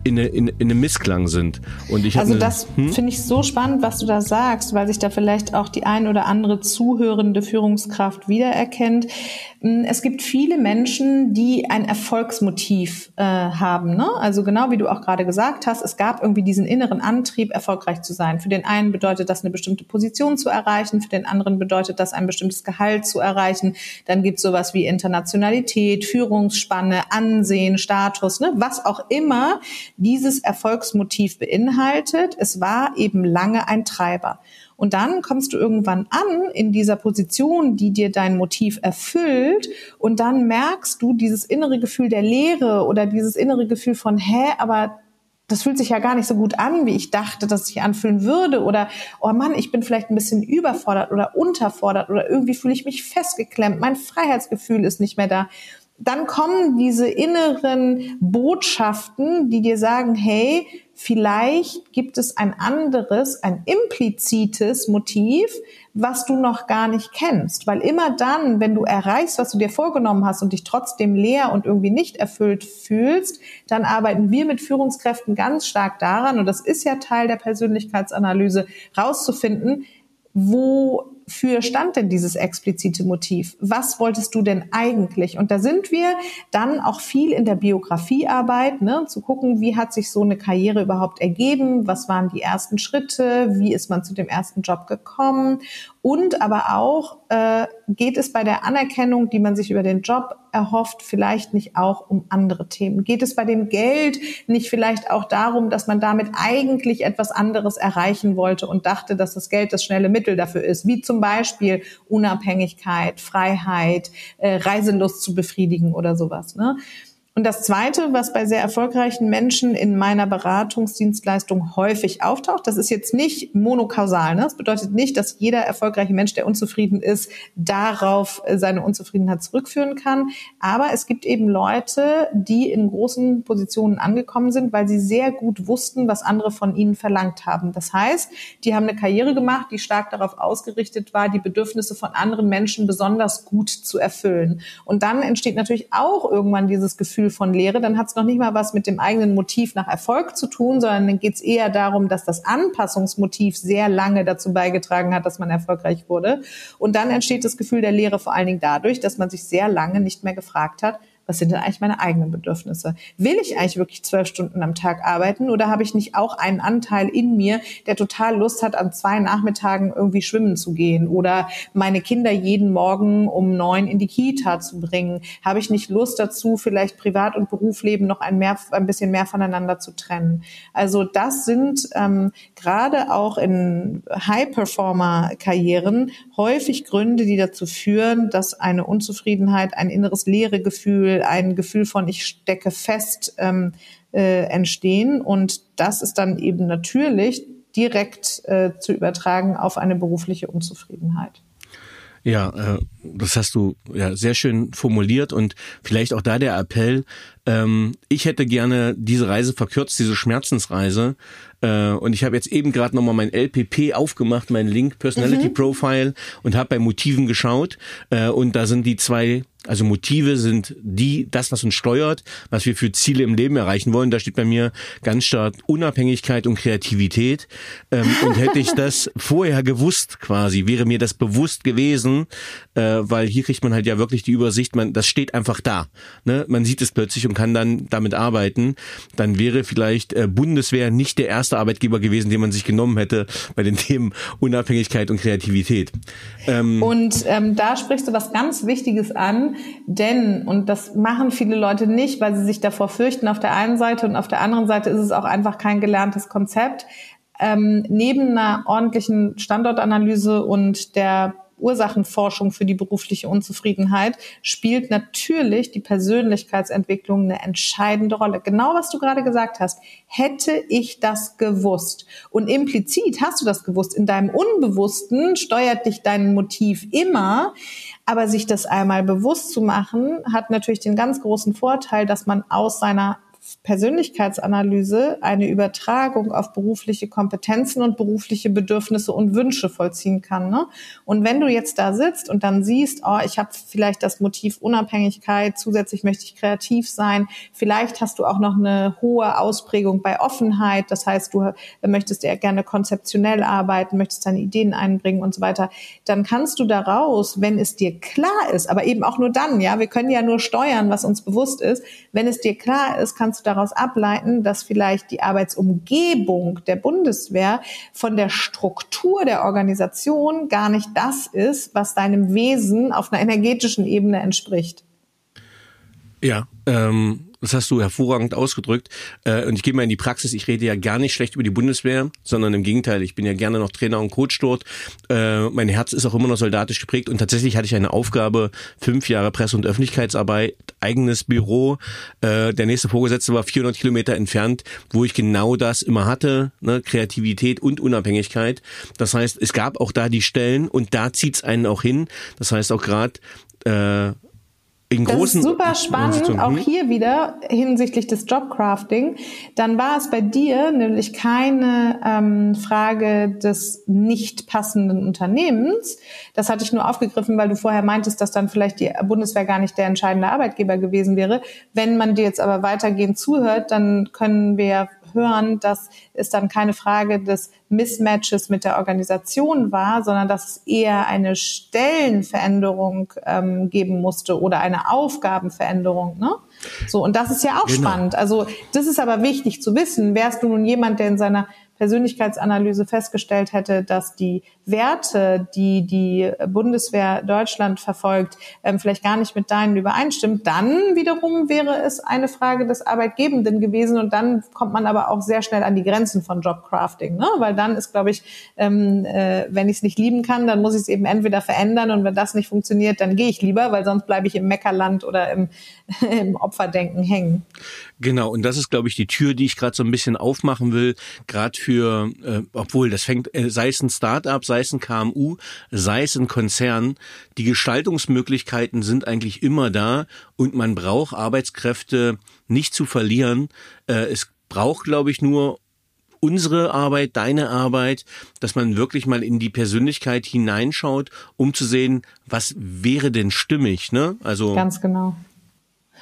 in, in, in einem Missklang sind. Und ich also eine, das hm? finde ich so spannend, was du da sagst, weil sich da vielleicht auch die ein oder andere zuhörende Führungskraft wiedererkennt. Hm, es gibt viele Menschen, die ein Erfolgsmotiv äh, haben. Ne? Also genau wie du auch gerade gesagt hast, es gab irgendwie diesen inneren Antrieb, erfolgreich zu sein. Für den einen bedeutet das, eine bestimmte Position zu erreichen, für den anderen bedeutet das, ein bestimmtes Gehalt zu erreichen. Dann gibt es sowas wie Internationalität, Führungsspanne, Ansehen, Status, ne? was auch immer dieses Erfolgsmotiv beinhaltet. Es war eben lange ein Treiber. Und dann kommst du irgendwann an in dieser Position, die dir dein Motiv erfüllt. Und dann merkst du dieses innere Gefühl der Leere oder dieses innere Gefühl von, hä, aber das fühlt sich ja gar nicht so gut an, wie ich dachte, dass sich anfühlen würde. Oder, oh Mann, ich bin vielleicht ein bisschen überfordert oder unterfordert oder irgendwie fühle ich mich festgeklemmt. Mein Freiheitsgefühl ist nicht mehr da. Dann kommen diese inneren Botschaften, die dir sagen, hey, vielleicht gibt es ein anderes, ein implizites Motiv, was du noch gar nicht kennst. Weil immer dann, wenn du erreichst, was du dir vorgenommen hast und dich trotzdem leer und irgendwie nicht erfüllt fühlst, dann arbeiten wir mit Führungskräften ganz stark daran, und das ist ja Teil der Persönlichkeitsanalyse, rauszufinden, wo für stand denn dieses explizite Motiv? Was wolltest du denn eigentlich? Und da sind wir dann auch viel in der Biografiearbeit, ne, zu gucken, wie hat sich so eine Karriere überhaupt ergeben? Was waren die ersten Schritte? Wie ist man zu dem ersten Job gekommen? Und aber auch äh, geht es bei der Anerkennung, die man sich über den Job erhofft, vielleicht nicht auch um andere Themen? Geht es bei dem Geld nicht vielleicht auch darum, dass man damit eigentlich etwas anderes erreichen wollte und dachte, dass das Geld das schnelle Mittel dafür ist, wie zum Beispiel Unabhängigkeit, Freiheit, äh, Reiselust zu befriedigen oder sowas. Ne? Und das Zweite, was bei sehr erfolgreichen Menschen in meiner Beratungsdienstleistung häufig auftaucht, das ist jetzt nicht monokausal. Ne? Das bedeutet nicht, dass jeder erfolgreiche Mensch, der unzufrieden ist, darauf äh, seine Unzufriedenheit zurückführen kann. Aber es gibt eben Leute, die in großen Positionen angekommen sind, weil sie sehr gut wussten, was andere von ihnen verlangt haben. Das heißt, die haben eine Karriere gemacht, die stark darauf ausgerichtet war, die Bedürfnisse von anderen Menschen besonders gut zu erfüllen. Und dann entsteht natürlich auch irgendwann dieses Gefühl, Gefühl von Leere, dann hat es noch nicht mal was mit dem eigenen Motiv nach Erfolg zu tun, sondern dann geht es eher darum, dass das Anpassungsmotiv sehr lange dazu beigetragen hat, dass man erfolgreich wurde. Und dann entsteht das Gefühl der Leere vor allen Dingen dadurch, dass man sich sehr lange nicht mehr gefragt hat, was sind denn eigentlich meine eigenen Bedürfnisse? Will ich eigentlich wirklich zwölf Stunden am Tag arbeiten oder habe ich nicht auch einen Anteil in mir, der total Lust hat, an zwei Nachmittagen irgendwie schwimmen zu gehen oder meine Kinder jeden Morgen um neun in die Kita zu bringen? Habe ich nicht Lust dazu, vielleicht Privat- und Berufsleben noch ein, mehr, ein bisschen mehr voneinander zu trennen? Also das sind ähm, gerade auch in High-Performer-Karrieren häufig Gründe, die dazu führen, dass eine Unzufriedenheit, ein inneres Leeregefühl, ein Gefühl von ich stecke fest ähm, äh, entstehen. Und das ist dann eben natürlich direkt äh, zu übertragen auf eine berufliche Unzufriedenheit. Ja, äh, das hast du ja sehr schön formuliert und vielleicht auch da der Appell. Ähm, ich hätte gerne diese Reise verkürzt, diese Schmerzensreise. Äh, und ich habe jetzt eben gerade nochmal mein LPP aufgemacht, mein Link Personality mhm. Profile und habe bei Motiven geschaut. Äh, und da sind die zwei also Motive sind die, das, was uns steuert, was wir für Ziele im Leben erreichen wollen. Da steht bei mir ganz stark Unabhängigkeit und Kreativität. Ähm, und hätte ich das vorher gewusst, quasi, wäre mir das bewusst gewesen, äh, weil hier kriegt man halt ja wirklich die Übersicht, man, das steht einfach da. Ne? Man sieht es plötzlich und kann dann damit arbeiten. Dann wäre vielleicht äh, Bundeswehr nicht der erste Arbeitgeber gewesen, den man sich genommen hätte bei den Themen Unabhängigkeit und Kreativität. Ähm, und ähm, da sprichst du was ganz Wichtiges an denn, und das machen viele Leute nicht, weil sie sich davor fürchten auf der einen Seite und auf der anderen Seite ist es auch einfach kein gelerntes Konzept. Ähm, neben einer ordentlichen Standortanalyse und der Ursachenforschung für die berufliche Unzufriedenheit spielt natürlich die Persönlichkeitsentwicklung eine entscheidende Rolle. Genau was du gerade gesagt hast. Hätte ich das gewusst? Und implizit hast du das gewusst. In deinem Unbewussten steuert dich dein Motiv immer. Aber sich das einmal bewusst zu machen, hat natürlich den ganz großen Vorteil, dass man aus seiner Persönlichkeitsanalyse eine Übertragung auf berufliche Kompetenzen und berufliche Bedürfnisse und Wünsche vollziehen kann. Ne? Und wenn du jetzt da sitzt und dann siehst, oh, ich habe vielleicht das Motiv Unabhängigkeit, zusätzlich möchte ich kreativ sein, vielleicht hast du auch noch eine hohe Ausprägung bei Offenheit, das heißt, du möchtest eher gerne konzeptionell arbeiten, möchtest deine Ideen einbringen und so weiter, dann kannst du daraus, wenn es dir klar ist, aber eben auch nur dann, ja, wir können ja nur steuern, was uns bewusst ist, wenn es dir klar ist, kannst du daraus ableiten, dass vielleicht die Arbeitsumgebung der Bundeswehr von der Struktur der Organisation gar nicht das ist, was deinem Wesen auf einer energetischen Ebene entspricht. Ja, ähm, das hast du hervorragend ausgedrückt. Äh, und ich gehe mal in die Praxis. Ich rede ja gar nicht schlecht über die Bundeswehr, sondern im Gegenteil. Ich bin ja gerne noch Trainer und Coach dort. Äh, mein Herz ist auch immer noch soldatisch geprägt. Und tatsächlich hatte ich eine Aufgabe, fünf Jahre Presse- und Öffentlichkeitsarbeit, eigenes Büro. Äh, der nächste Vorgesetzte war 400 Kilometer entfernt, wo ich genau das immer hatte, ne? Kreativität und Unabhängigkeit. Das heißt, es gab auch da die Stellen und da zieht's einen auch hin. Das heißt auch gerade äh, in das großen ist super spannend, auch hier wieder hinsichtlich des Jobcrafting. Dann war es bei dir nämlich keine ähm, Frage des nicht passenden Unternehmens. Das hatte ich nur aufgegriffen, weil du vorher meintest, dass dann vielleicht die Bundeswehr gar nicht der entscheidende Arbeitgeber gewesen wäre. Wenn man dir jetzt aber weitergehend zuhört, dann können wir hören, dass es dann keine Frage des Mismatches mit der Organisation war, sondern dass es eher eine Stellenveränderung ähm, geben musste oder eine Aufgabenveränderung. Ne? So, und das ist ja auch genau. spannend. Also das ist aber wichtig zu wissen. Wärst du nun jemand, der in seiner Persönlichkeitsanalyse festgestellt hätte, dass die Werte, die die Bundeswehr Deutschland verfolgt, ähm, vielleicht gar nicht mit deinen übereinstimmt, dann wiederum wäre es eine Frage des Arbeitgebenden gewesen und dann kommt man aber auch sehr schnell an die Grenzen von Jobcrafting, ne? weil dann ist, glaube ich, ähm, äh, wenn ich es nicht lieben kann, dann muss ich es eben entweder verändern und wenn das nicht funktioniert, dann gehe ich lieber, weil sonst bleibe ich im Meckerland oder im, im Opferdenken hängen. Genau, und das ist, glaube ich, die Tür, die ich gerade so ein bisschen aufmachen will, gerade für, äh, obwohl das fängt, äh, sei es ein Start-up, sei es ein KMU, sei es ein Konzern, die Gestaltungsmöglichkeiten sind eigentlich immer da und man braucht Arbeitskräfte nicht zu verlieren. Äh, es braucht, glaube ich, nur unsere Arbeit, deine Arbeit, dass man wirklich mal in die Persönlichkeit hineinschaut, um zu sehen, was wäre denn stimmig, ne? Also ganz genau.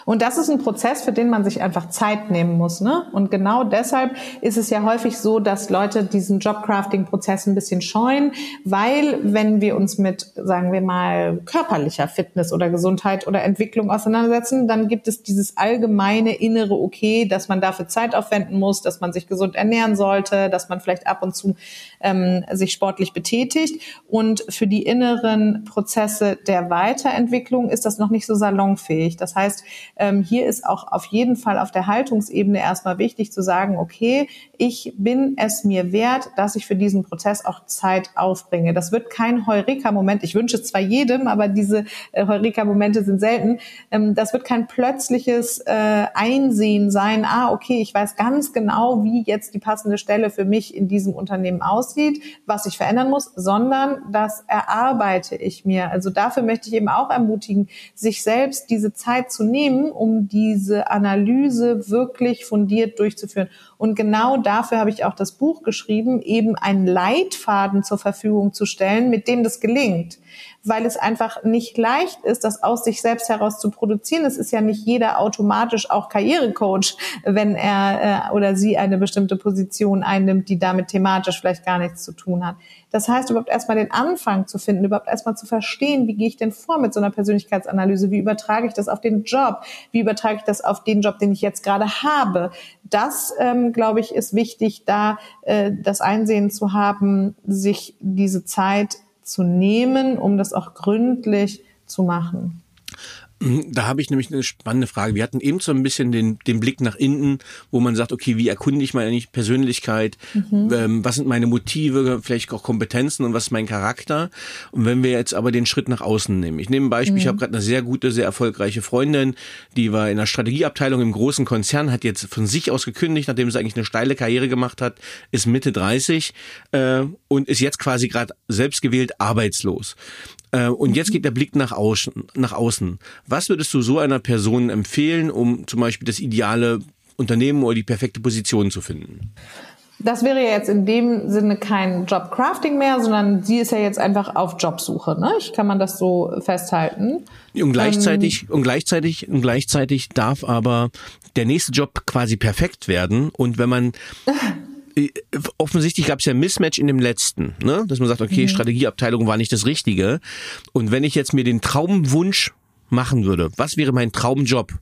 Und das ist ein Prozess, für den man sich einfach Zeit nehmen muss. Ne? Und genau deshalb ist es ja häufig so, dass Leute diesen Jobcrafting-Prozess ein bisschen scheuen, weil wenn wir uns mit, sagen wir mal, körperlicher Fitness oder Gesundheit oder Entwicklung auseinandersetzen, dann gibt es dieses allgemeine innere Okay, dass man dafür Zeit aufwenden muss, dass man sich gesund ernähren sollte, dass man vielleicht ab und zu ähm, sich sportlich betätigt. Und für die inneren Prozesse der Weiterentwicklung ist das noch nicht so salonfähig. Das heißt, ähm, hier ist auch auf jeden Fall auf der Haltungsebene erstmal wichtig zu sagen, okay, ich bin es mir wert, dass ich für diesen Prozess auch Zeit aufbringe. Das wird kein Heureka-Moment. Ich wünsche es zwar jedem, aber diese äh, Heureka-Momente sind selten. Ähm, das wird kein plötzliches äh, Einsehen sein. Ah, okay, ich weiß ganz genau, wie jetzt die passende Stelle für mich in diesem Unternehmen aussieht, was ich verändern muss, sondern das erarbeite ich mir. Also dafür möchte ich eben auch ermutigen, sich selbst diese Zeit zu nehmen, um diese Analyse wirklich fundiert durchzuführen. Und genau dafür habe ich auch das Buch geschrieben, eben einen Leitfaden zur Verfügung zu stellen, mit dem das gelingt weil es einfach nicht leicht ist, das aus sich selbst heraus zu produzieren. Es ist ja nicht jeder automatisch auch Karrierecoach, wenn er äh, oder sie eine bestimmte Position einnimmt, die damit thematisch vielleicht gar nichts zu tun hat. Das heißt, überhaupt erstmal den Anfang zu finden, überhaupt erstmal zu verstehen, wie gehe ich denn vor mit so einer Persönlichkeitsanalyse, wie übertrage ich das auf den Job, wie übertrage ich das auf den Job, den ich jetzt gerade habe. Das, ähm, glaube ich, ist wichtig, da äh, das Einsehen zu haben, sich diese Zeit zu nehmen, um das auch gründlich zu machen. Da habe ich nämlich eine spannende Frage. Wir hatten eben so ein bisschen den, den Blick nach innen, wo man sagt, okay, wie erkunde ich meine Persönlichkeit? Mhm. Ähm, was sind meine Motive, vielleicht auch Kompetenzen und was ist mein Charakter? Und wenn wir jetzt aber den Schritt nach außen nehmen. Ich nehme ein Beispiel, mhm. ich habe gerade eine sehr gute, sehr erfolgreiche Freundin, die war in der Strategieabteilung im großen Konzern, hat jetzt von sich aus gekündigt, nachdem sie eigentlich eine steile Karriere gemacht hat, ist Mitte 30 äh, und ist jetzt quasi gerade selbstgewählt arbeitslos. Äh, und jetzt geht der Blick nach außen, nach außen. Was würdest du so einer Person empfehlen, um zum Beispiel das ideale Unternehmen oder die perfekte Position zu finden. Das wäre jetzt in dem Sinne kein Jobcrafting mehr, sondern sie ist ja jetzt einfach auf Jobsuche. Ne? Ich kann man das so festhalten. Und gleichzeitig, ähm, und gleichzeitig, und gleichzeitig darf aber der nächste Job quasi perfekt werden. Und wenn man offensichtlich gab es ja ein Mismatch in dem letzten, ne? dass man sagt, okay, mhm. Strategieabteilung war nicht das Richtige. Und wenn ich jetzt mir den Traumwunsch machen würde, was wäre mein Traumjob?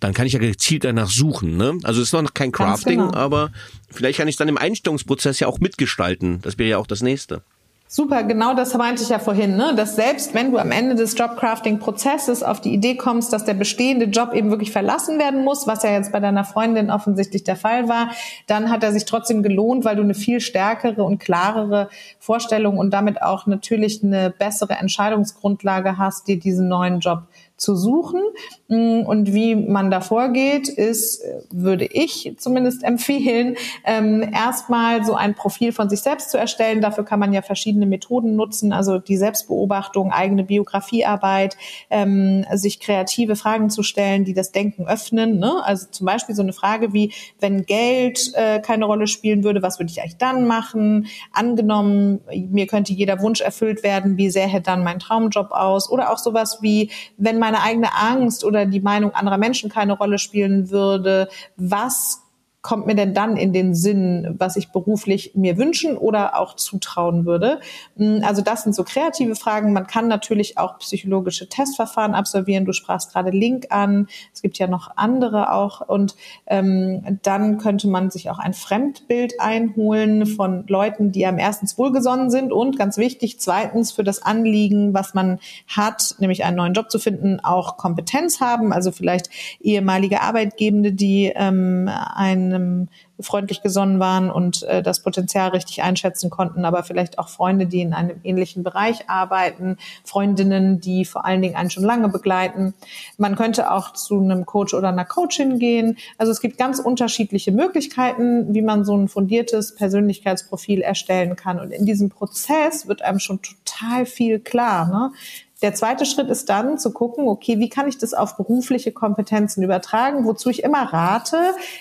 dann kann ich ja gezielt danach suchen. Ne? Also es ist noch kein Crafting, genau. aber vielleicht kann ich dann im Einstellungsprozess ja auch mitgestalten. Das wäre ja auch das nächste. Super, genau das meinte ich ja vorhin, ne? dass selbst wenn du am Ende des Jobcrafting-Prozesses auf die Idee kommst, dass der bestehende Job eben wirklich verlassen werden muss, was ja jetzt bei deiner Freundin offensichtlich der Fall war, dann hat er sich trotzdem gelohnt, weil du eine viel stärkere und klarere Vorstellung und damit auch natürlich eine bessere Entscheidungsgrundlage hast, dir diesen neuen Job zu suchen. Mm, und wie man da vorgeht, ist, würde ich zumindest empfehlen, ähm, erstmal so ein Profil von sich selbst zu erstellen. Dafür kann man ja verschiedene Methoden nutzen, also die Selbstbeobachtung, eigene Biografiearbeit, ähm, sich kreative Fragen zu stellen, die das Denken öffnen. Ne? Also zum Beispiel so eine Frage wie, wenn Geld äh, keine Rolle spielen würde, was würde ich eigentlich dann machen? Angenommen, mir könnte jeder Wunsch erfüllt werden, wie sähe dann mein Traumjob aus? Oder auch sowas wie, wenn meine eigene Angst oder die Meinung anderer Menschen keine Rolle spielen würde, was kommt mir denn dann in den Sinn, was ich beruflich mir wünschen oder auch zutrauen würde? Hm, also das sind so kreative Fragen. Man kann natürlich auch psychologische Testverfahren absolvieren. Du sprachst gerade Link an. Es gibt ja noch andere auch. Und ähm, dann könnte man sich auch ein Fremdbild einholen von Leuten, die am erstens wohlgesonnen sind und ganz wichtig, zweitens für das Anliegen, was man hat, nämlich einen neuen Job zu finden, auch Kompetenz haben. Also vielleicht ehemalige Arbeitgebende, die ähm, ein einem freundlich gesonnen waren und äh, das Potenzial richtig einschätzen konnten, aber vielleicht auch Freunde, die in einem ähnlichen Bereich arbeiten, Freundinnen, die vor allen Dingen einen schon lange begleiten. Man könnte auch zu einem Coach oder einer Coachin gehen. Also es gibt ganz unterschiedliche Möglichkeiten, wie man so ein fundiertes Persönlichkeitsprofil erstellen kann. Und in diesem Prozess wird einem schon total viel klar. Ne? Der zweite Schritt ist dann zu gucken, okay, wie kann ich das auf berufliche Kompetenzen übertragen? Wozu ich immer rate,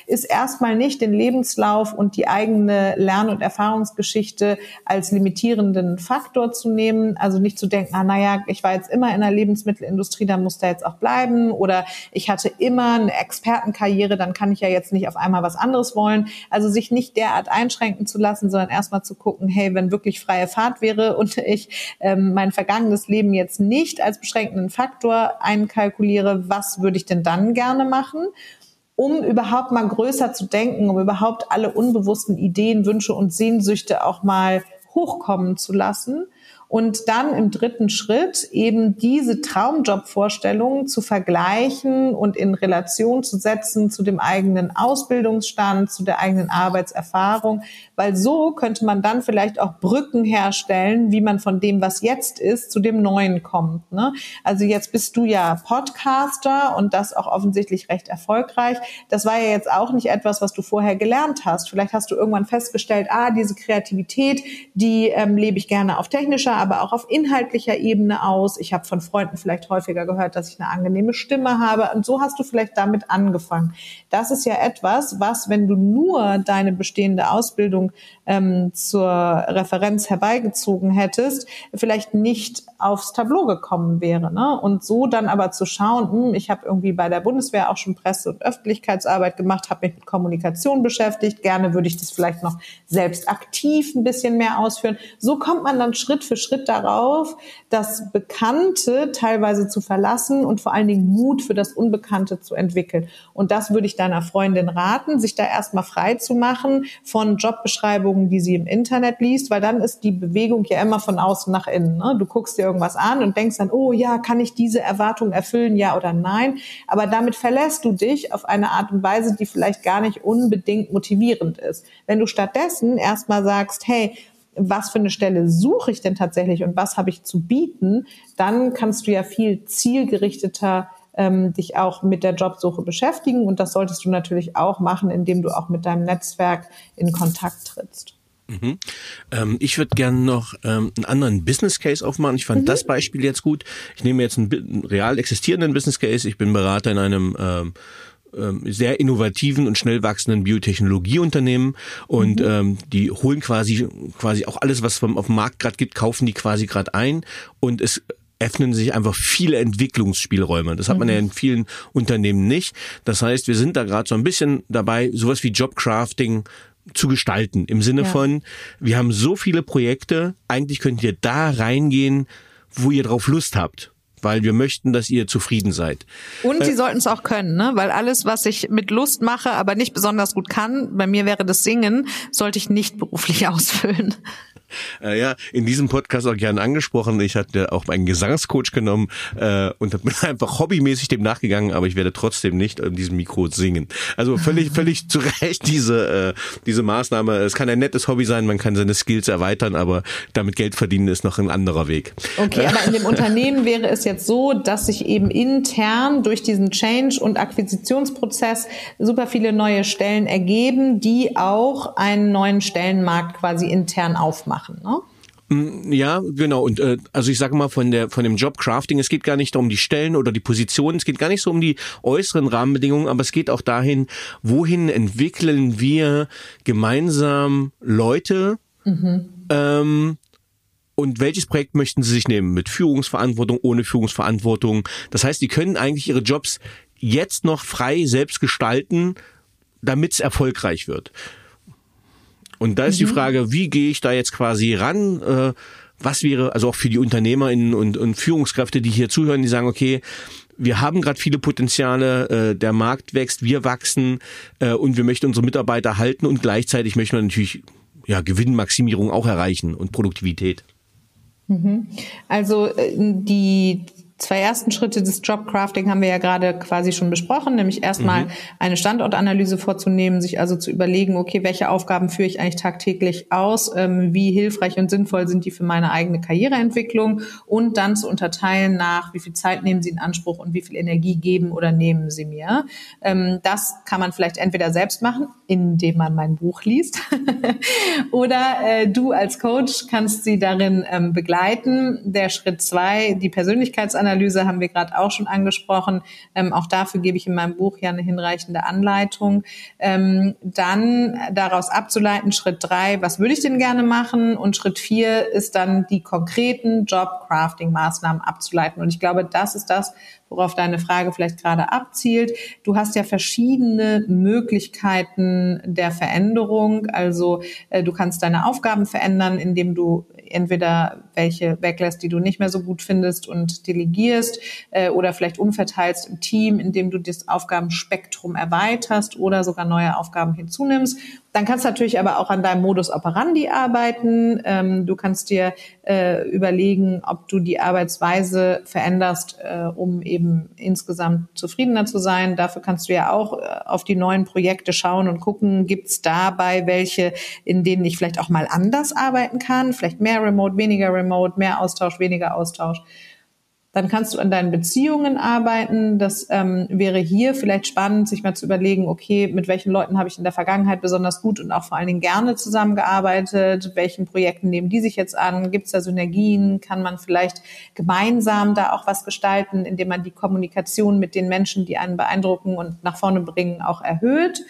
ist erstmal nicht den Lebenslauf und die eigene Lern- und Erfahrungsgeschichte als limitierenden Faktor zu nehmen. Also nicht zu denken, ah, naja, ich war jetzt immer in der Lebensmittelindustrie, dann muss da jetzt auch bleiben. Oder ich hatte immer eine Expertenkarriere, dann kann ich ja jetzt nicht auf einmal was anderes wollen. Also sich nicht derart einschränken zu lassen, sondern erstmal zu gucken, hey, wenn wirklich freie Fahrt wäre und ich ähm, mein vergangenes Leben jetzt nicht als beschränkenden Faktor einkalkuliere, was würde ich denn dann gerne machen, um überhaupt mal größer zu denken, um überhaupt alle unbewussten Ideen, Wünsche und Sehnsüchte auch mal hochkommen zu lassen. Und dann im dritten Schritt eben diese Traumjobvorstellungen zu vergleichen und in Relation zu setzen zu dem eigenen Ausbildungsstand, zu der eigenen Arbeitserfahrung, weil so könnte man dann vielleicht auch Brücken herstellen, wie man von dem, was jetzt ist, zu dem Neuen kommt. Ne? Also jetzt bist du ja Podcaster und das auch offensichtlich recht erfolgreich. Das war ja jetzt auch nicht etwas, was du vorher gelernt hast. Vielleicht hast du irgendwann festgestellt, ah, diese Kreativität, die ähm, lebe ich gerne auf technischer aber auch auf inhaltlicher Ebene aus. Ich habe von Freunden vielleicht häufiger gehört, dass ich eine angenehme Stimme habe. Und so hast du vielleicht damit angefangen. Das ist ja etwas, was, wenn du nur deine bestehende Ausbildung ähm, zur Referenz herbeigezogen hättest, vielleicht nicht aufs Tableau gekommen wäre. Ne? Und so dann aber zu schauen, hm, ich habe irgendwie bei der Bundeswehr auch schon Presse- und Öffentlichkeitsarbeit gemacht, habe mich mit Kommunikation beschäftigt. Gerne würde ich das vielleicht noch selbst aktiv ein bisschen mehr ausführen. So kommt man dann Schritt für Schritt darauf, das Bekannte teilweise zu verlassen und vor allen Dingen Mut für das Unbekannte zu entwickeln. Und das würde ich deiner Freundin raten, sich da erstmal frei zu machen von Jobbeschreibungen, die sie im Internet liest, weil dann ist die Bewegung ja immer von außen nach innen. Ne? Du guckst dir irgendwas an und denkst dann, oh ja, kann ich diese Erwartung erfüllen, ja oder nein? Aber damit verlässt du dich auf eine Art und Weise, die vielleicht gar nicht unbedingt motivierend ist. Wenn du stattdessen erstmal sagst, hey, was für eine Stelle suche ich denn tatsächlich und was habe ich zu bieten, dann kannst du ja viel zielgerichteter ähm, dich auch mit der Jobsuche beschäftigen. Und das solltest du natürlich auch machen, indem du auch mit deinem Netzwerk in Kontakt trittst. Mhm. Ähm, ich würde gerne noch ähm, einen anderen Business Case aufmachen. Ich fand mhm. das Beispiel jetzt gut. Ich nehme jetzt einen, einen real existierenden Business Case. Ich bin Berater in einem ähm, ähm, sehr innovativen und schnell wachsenden Biotechnologieunternehmen und mhm. ähm, die holen quasi quasi auch alles, was vom auf dem Markt gerade gibt, kaufen die quasi gerade ein und es öffnen sich einfach viele Entwicklungsspielräume. Das hat man ja mhm. in vielen Unternehmen nicht. Das heißt, wir sind da gerade so ein bisschen dabei, sowas wie Jobcrafting zu gestalten. Im Sinne ja. von, wir haben so viele Projekte, eigentlich könnt ihr da reingehen, wo ihr drauf Lust habt weil wir möchten, dass ihr zufrieden seid. Und sie äh, sollten es auch können, ne? Weil alles, was ich mit Lust mache, aber nicht besonders gut kann, bei mir wäre das Singen, sollte ich nicht beruflich ausfüllen. Äh, ja, in diesem Podcast auch gerne angesprochen. Ich hatte auch meinen Gesangscoach genommen äh, und bin einfach hobbymäßig dem nachgegangen, aber ich werde trotzdem nicht in diesem Mikro singen. Also völlig, völlig zu Recht diese, äh, diese Maßnahme. Es kann ein nettes Hobby sein, man kann seine Skills erweitern, aber damit Geld verdienen ist noch ein anderer Weg. Okay, aber in dem Unternehmen wäre es jetzt so, dass sich eben intern durch diesen Change- und Akquisitionsprozess super viele neue Stellen ergeben, die auch einen neuen Stellenmarkt quasi intern aufmachen machen. Ne? Mm, ja, genau. Und äh, also ich sage mal von der von dem Job Crafting, es geht gar nicht um die Stellen oder die Positionen, es geht gar nicht so um die äußeren Rahmenbedingungen, aber es geht auch dahin, wohin entwickeln wir gemeinsam Leute mhm. ähm, und welches Projekt möchten Sie sich nehmen? Mit Führungsverantwortung, ohne Führungsverantwortung? Das heißt, die können eigentlich ihre Jobs jetzt noch frei selbst gestalten, damit es erfolgreich wird. Und da ist mhm. die Frage, wie gehe ich da jetzt quasi ran? Äh, was wäre, also auch für die UnternehmerInnen und, und Führungskräfte, die hier zuhören, die sagen, okay, wir haben gerade viele Potenziale, äh, der Markt wächst, wir wachsen äh, und wir möchten unsere Mitarbeiter halten und gleichzeitig möchten wir natürlich ja, Gewinnmaximierung auch erreichen und Produktivität. Mhm. Also äh, die zwei ersten Schritte des Jobcrafting haben wir ja gerade quasi schon besprochen, nämlich erstmal mhm. eine Standortanalyse vorzunehmen, sich also zu überlegen, okay, welche Aufgaben führe ich eigentlich tagtäglich aus, ähm, wie hilfreich und sinnvoll sind die für meine eigene Karriereentwicklung und dann zu unterteilen nach, wie viel Zeit nehmen sie in Anspruch und wie viel Energie geben oder nehmen sie mir. Ähm, das kann man vielleicht entweder selbst machen, indem man mein Buch liest, oder äh, du als Coach kannst sie darin ähm, begleiten. Der Schritt zwei, die Persönlichkeitsanalyse, Selbstanalyse haben wir gerade auch schon angesprochen. Ähm, auch dafür gebe ich in meinem Buch ja eine hinreichende Anleitung. Ähm, dann daraus abzuleiten, Schritt drei, was würde ich denn gerne machen? Und Schritt vier ist dann die konkreten Job-Crafting-Maßnahmen abzuleiten. Und ich glaube, das ist das, worauf deine Frage vielleicht gerade abzielt. Du hast ja verschiedene Möglichkeiten der Veränderung. Also äh, du kannst deine Aufgaben verändern, indem du entweder welche weglässt, die du nicht mehr so gut findest und delegierst äh, oder vielleicht umverteilst im Team, indem du das Aufgabenspektrum erweiterst oder sogar neue Aufgaben hinzunimmst. Dann kannst du natürlich aber auch an deinem Modus operandi arbeiten. Ähm, du kannst dir äh, überlegen, ob du die Arbeitsweise veränderst, äh, um eben insgesamt zufriedener zu sein. Dafür kannst du ja auch äh, auf die neuen Projekte schauen und gucken, gibt es dabei welche, in denen ich vielleicht auch mal anders arbeiten kann, vielleicht mehr Remote, weniger Remote, mehr Austausch, weniger Austausch. Dann kannst du an deinen Beziehungen arbeiten. Das ähm, wäre hier vielleicht spannend, sich mal zu überlegen, okay, mit welchen Leuten habe ich in der Vergangenheit besonders gut und auch vor allen Dingen gerne zusammengearbeitet? Welchen Projekten nehmen die sich jetzt an? Gibt es da Synergien? Kann man vielleicht gemeinsam da auch was gestalten, indem man die Kommunikation mit den Menschen, die einen beeindrucken und nach vorne bringen, auch erhöht?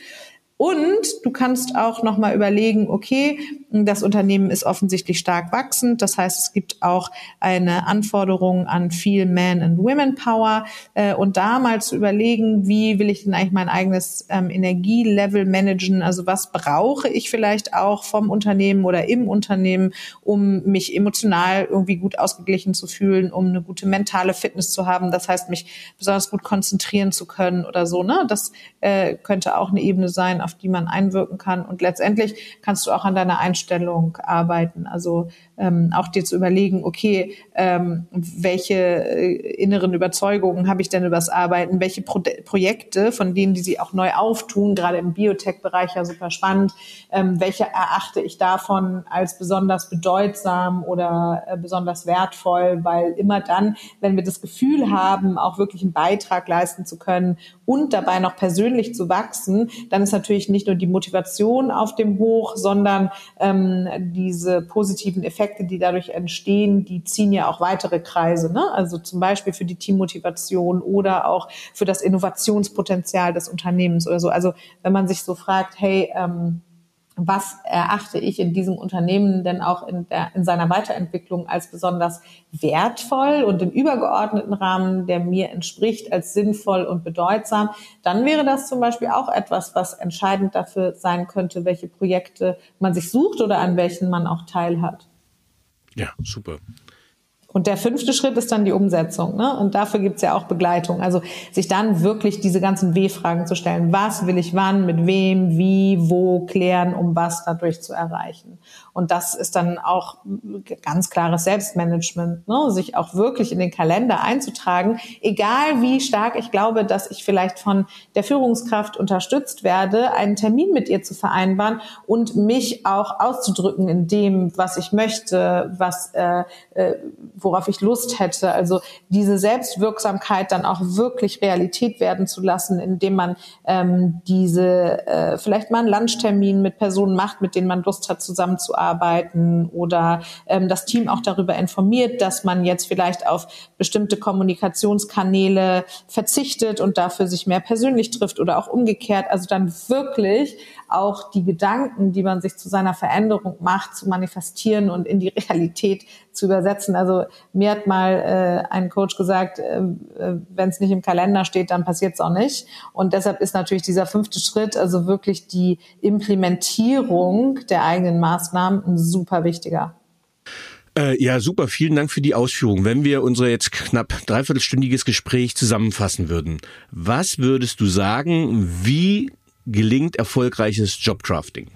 Und du kannst auch nochmal überlegen, okay, das Unternehmen ist offensichtlich stark wachsend. Das heißt, es gibt auch eine Anforderung an viel Man- and Women Power. Äh, und da mal zu überlegen, wie will ich denn eigentlich mein eigenes ähm, Energielevel managen? Also was brauche ich vielleicht auch vom Unternehmen oder im Unternehmen, um mich emotional irgendwie gut ausgeglichen zu fühlen, um eine gute mentale Fitness zu haben. Das heißt, mich besonders gut konzentrieren zu können oder so. Ne? Das äh, könnte auch eine Ebene sein, auf die man einwirken kann. Und letztendlich kannst du auch an deiner Einstellung arbeiten. Also ähm, auch dir zu überlegen, okay, ähm, welche äh, inneren Überzeugungen habe ich denn übers Arbeiten? Welche Pro Projekte, von denen die sie auch neu auftun, gerade im Biotech-Bereich ja super spannend, ähm, welche erachte ich davon als besonders bedeutsam oder äh, besonders wertvoll? Weil immer dann, wenn wir das Gefühl haben, auch wirklich einen Beitrag leisten zu können und dabei noch persönlich zu wachsen, dann ist natürlich nicht nur die Motivation auf dem Hoch, sondern ähm, diese positiven Effekte Effekte, die dadurch entstehen, die ziehen ja auch weitere Kreise. Ne? Also zum Beispiel für die Teammotivation oder auch für das Innovationspotenzial des Unternehmens oder so. Also wenn man sich so fragt, hey, ähm, was erachte ich in diesem Unternehmen denn auch in, der, in seiner Weiterentwicklung als besonders wertvoll und im übergeordneten Rahmen, der mir entspricht, als sinnvoll und bedeutsam, dann wäre das zum Beispiel auch etwas, was entscheidend dafür sein könnte, welche Projekte man sich sucht oder an welchen man auch teilhat. Ja, super. Und der fünfte Schritt ist dann die Umsetzung. Ne? Und dafür gibt's ja auch Begleitung. Also sich dann wirklich diese ganzen W-Fragen zu stellen. Was will ich wann, mit wem, wie, wo klären, um was dadurch zu erreichen. Und das ist dann auch ganz klares Selbstmanagement, ne? sich auch wirklich in den Kalender einzutragen, egal wie stark ich glaube, dass ich vielleicht von der Führungskraft unterstützt werde, einen Termin mit ihr zu vereinbaren und mich auch auszudrücken in dem, was ich möchte, was äh, äh, worauf ich Lust hätte. Also diese Selbstwirksamkeit dann auch wirklich Realität werden zu lassen, indem man ähm, diese äh, vielleicht mal einen Lunchtermin mit Personen macht, mit denen man Lust hat, zusammenzuarbeiten zusammenarbeiten oder ähm, das Team auch darüber informiert, dass man jetzt vielleicht auf bestimmte Kommunikationskanäle verzichtet und dafür sich mehr persönlich trifft oder auch umgekehrt. Also dann wirklich auch die Gedanken, die man sich zu seiner Veränderung macht, zu manifestieren und in die Realität zu übersetzen. Also mir hat mal äh, ein Coach gesagt, äh, äh wenn es nicht im Kalender steht, dann passiert es auch nicht. Und deshalb ist natürlich dieser fünfte Schritt, also wirklich die Implementierung der eigenen Maßnahmen, ein super wichtiger. Äh, ja, super. Vielen Dank für die Ausführung. Wenn wir unser jetzt knapp dreiviertelstündiges Gespräch zusammenfassen würden, was würdest du sagen, wie gelingt erfolgreiches Jobcrafting?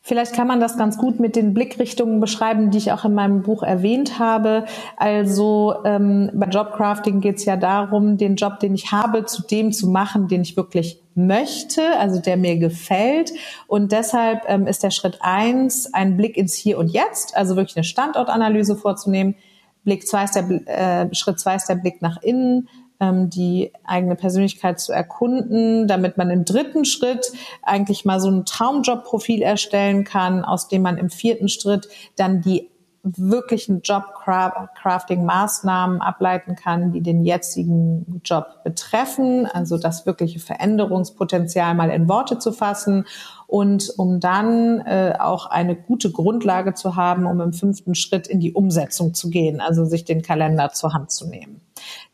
Vielleicht kann man das ganz gut mit den Blickrichtungen beschreiben, die ich auch in meinem Buch erwähnt habe. Also ähm, bei Jobcrafting geht es ja darum, den Job, den ich habe, zu dem zu machen, den ich wirklich möchte, also der mir gefällt. Und deshalb ähm, ist der Schritt eins ein Blick ins Hier und Jetzt, also wirklich eine Standortanalyse vorzunehmen. Blick zwei ist der, äh, Schritt zwei ist der Blick nach innen ähm, die eigene Persönlichkeit zu erkunden, damit man im dritten Schritt eigentlich mal so ein Traumjob-Profil erstellen kann, aus dem man im vierten Schritt dann die wirklichen Job-Crafting-Maßnahmen ableiten kann, die den jetzigen Job betreffen, also das wirkliche Veränderungspotenzial mal in Worte zu fassen. Und um dann äh, auch eine gute Grundlage zu haben, um im fünften Schritt in die Umsetzung zu gehen, also sich den Kalender zur Hand zu nehmen.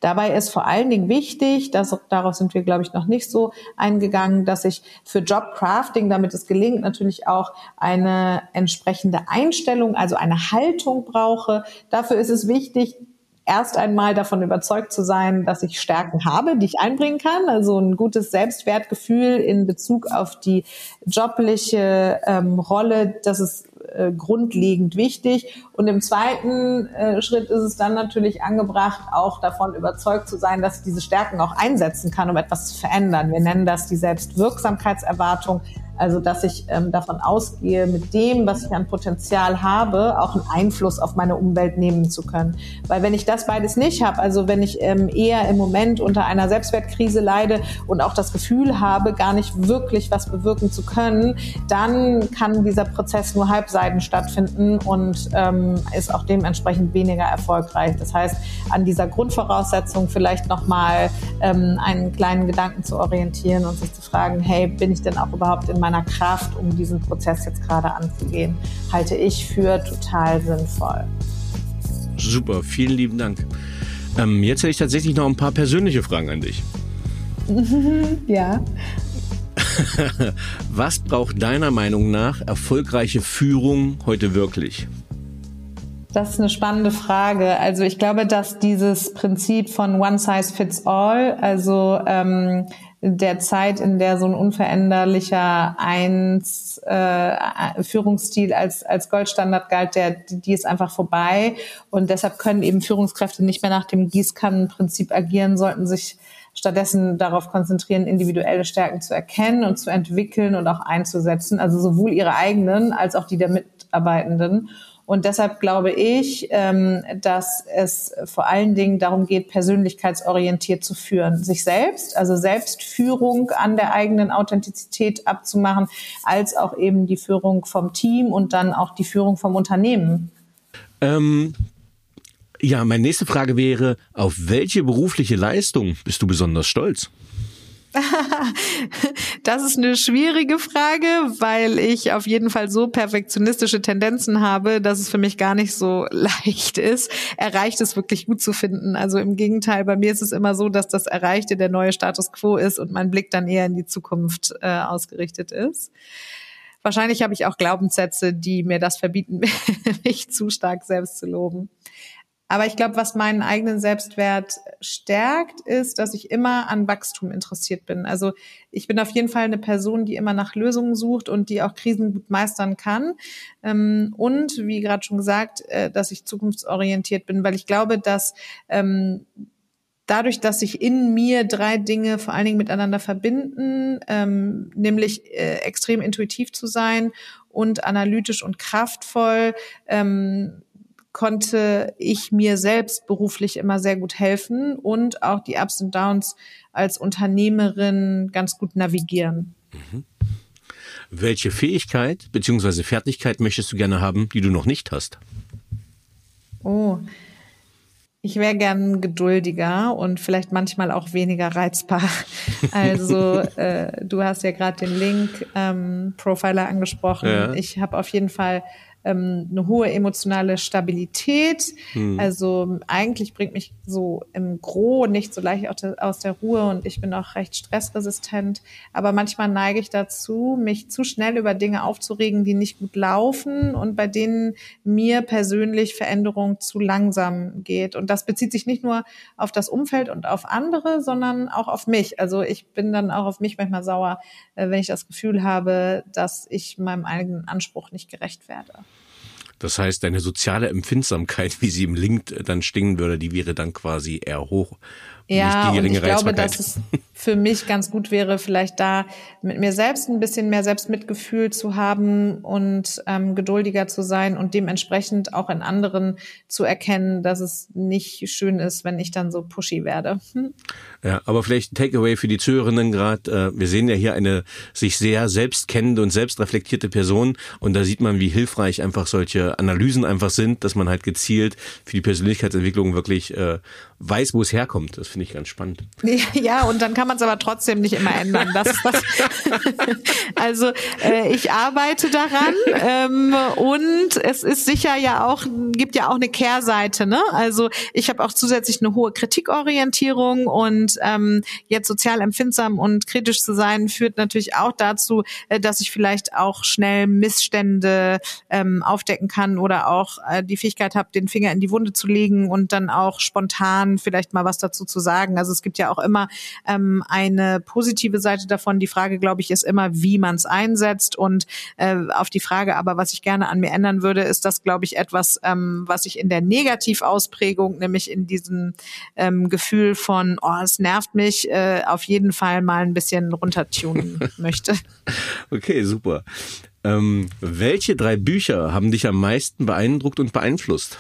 Dabei ist vor allen Dingen wichtig, dass, darauf sind wir, glaube ich, noch nicht so eingegangen, dass ich für Jobcrafting, damit es gelingt, natürlich auch eine entsprechende Einstellung, also eine Haltung brauche. Dafür ist es wichtig, erst einmal davon überzeugt zu sein, dass ich Stärken habe, die ich einbringen kann. Also ein gutes Selbstwertgefühl in Bezug auf die jobliche ähm, Rolle, das ist äh, grundlegend wichtig. Und im zweiten äh, Schritt ist es dann natürlich angebracht, auch davon überzeugt zu sein, dass ich diese Stärken auch einsetzen kann, um etwas zu verändern. Wir nennen das die Selbstwirksamkeitserwartung. Also, dass ich ähm, davon ausgehe, mit dem, was ich an Potenzial habe, auch einen Einfluss auf meine Umwelt nehmen zu können. Weil wenn ich das beides nicht habe, also wenn ich ähm, eher im Moment unter einer Selbstwertkrise leide und auch das Gefühl habe, gar nicht wirklich was bewirken zu können, dann kann dieser Prozess nur halbseiden stattfinden und ähm, ist auch dementsprechend weniger erfolgreich. Das heißt, an dieser Grundvoraussetzung vielleicht nochmal ähm, einen kleinen Gedanken zu orientieren und sich zu fragen, hey, bin ich denn auch überhaupt in meiner meiner Kraft, um diesen Prozess jetzt gerade anzugehen, halte ich für total sinnvoll. Super, vielen lieben Dank. Ähm, jetzt hätte ich tatsächlich noch ein paar persönliche Fragen an dich. ja. Was braucht deiner Meinung nach erfolgreiche Führung heute wirklich? Das ist eine spannende Frage. Also ich glaube, dass dieses Prinzip von One Size Fits All, also ähm, der Zeit, in der so ein unveränderlicher Eins äh, Führungsstil als als Goldstandard galt, der die ist einfach vorbei und deshalb können eben Führungskräfte nicht mehr nach dem Gießkannenprinzip agieren, sollten sich stattdessen darauf konzentrieren, individuelle Stärken zu erkennen und zu entwickeln und auch einzusetzen, also sowohl ihre eigenen als auch die der Mitarbeitenden Und deshalb glaube ich, ähm, dass es vor allen Dingen darum geht, persönlichkeitsorientiert zu führen. Sich selbst, also Selbstführung an der eigenen Authentizität abzumachen, als auch eben die Führung vom Team und dann auch die Führung vom Unternehmen. Ähm, ja, meine nächste Frage wäre, auf welche berufliche Leistung bist du besonders stolz? das ist eine schwierige Frage, weil ich auf jeden Fall so perfektionistische Tendenzen habe, dass es für mich gar nicht so leicht ist, Erreichtes wirklich gut zu finden. Also im Gegenteil, bei mir ist es immer so, dass das Erreichte der neue Status quo ist und mein Blick dann eher in die Zukunft äh, ausgerichtet ist. Wahrscheinlich habe ich auch Glaubenssätze, die mir das verbieten, mich zu stark selbst zu loben. Aber ich glaube, was meinen eigenen Selbstwert stärkt, ist, dass ich immer an Wachstum interessiert bin. Also ich bin auf jeden Fall eine Person, die immer nach Lösungen sucht und die auch Krisen gut meistern kann. Ähm, und wie gerade schon gesagt, äh, dass ich zukunftsorientiert bin, weil ich glaube, dass ähm, dadurch, dass sich in mir drei Dinge vor allen Dingen miteinander verbinden, ähm, nämlich äh, extrem intuitiv zu sein und analytisch und kraftvoll, konnte ich mir selbst beruflich immer sehr gut helfen und auch die Ups und Downs als Unternehmerin ganz gut navigieren. Mhm. Welche Fähigkeit bzw. Fertigkeit möchtest du gerne haben, die du noch nicht hast? Oh, ich wäre gern geduldiger und vielleicht manchmal auch weniger reizbar. Also äh, du hast ja gerade den Link ähm, Profiler angesprochen. Ja. Ich habe auf jeden Fall ähm, eine hohe emotionale Stabilität. Hm. Also eigentlich bringt mich so im Gro nicht so leicht aus der Ruhe und ich bin auch recht stressresistent. Aber manchmal neige ich dazu, mich zu schnell über Dinge aufzuregen, die nicht gut laufen und bei denen mir persönlich Veränderung zu langsam geht. Und das bezieht sich nicht nur auf das Umfeld und auf andere, sondern auch auf mich. Also ich bin dann auch auf mich manchmal sauer, äh, wenn ich das Gefühl habe, dass ich meinem eigenen Anspruch nicht gerecht werde. Das heißt, deine soziale Empfindsamkeit, wie sie im Link dann stehen würde, die wäre dann quasi eher hoch. Ja, und ich glaube, dass es für mich ganz gut wäre, vielleicht da mit mir selbst ein bisschen mehr Selbstmitgefühl zu haben und ähm, geduldiger zu sein und dementsprechend auch in anderen zu erkennen, dass es nicht schön ist, wenn ich dann so pushy werde. Hm. Ja, aber vielleicht Takeaway für die Zuhörenden gerade. Äh, wir sehen ja hier eine sich sehr selbstkennende und selbstreflektierte Person und da sieht man, wie hilfreich einfach solche Analysen einfach sind, dass man halt gezielt für die Persönlichkeitsentwicklung wirklich äh, weiß, wo es herkommt. Das finde ich ganz spannend. Ja, und dann kann man es aber trotzdem nicht immer ändern. Das das. also äh, ich arbeite daran ähm, und es ist sicher ja auch, gibt ja auch eine Kehrseite. Ne? Also ich habe auch zusätzlich eine hohe Kritikorientierung und ähm, jetzt sozial empfindsam und kritisch zu sein, führt natürlich auch dazu, äh, dass ich vielleicht auch schnell Missstände ähm, aufdecken kann oder auch äh, die Fähigkeit habe, den Finger in die Wunde zu legen und dann auch spontan vielleicht mal was dazu zu sagen. Also es gibt ja auch immer ähm, eine positive Seite davon. Die Frage, glaube ich, ist immer, wie man es einsetzt. Und äh, auf die Frage aber, was ich gerne an mir ändern würde, ist das, glaube ich, etwas, ähm, was ich in der Negativausprägung, nämlich in diesem ähm, Gefühl von, oh, es nervt mich, äh, auf jeden Fall mal ein bisschen runtertunen möchte. Okay, super. Ähm, welche drei Bücher haben dich am meisten beeindruckt und beeinflusst?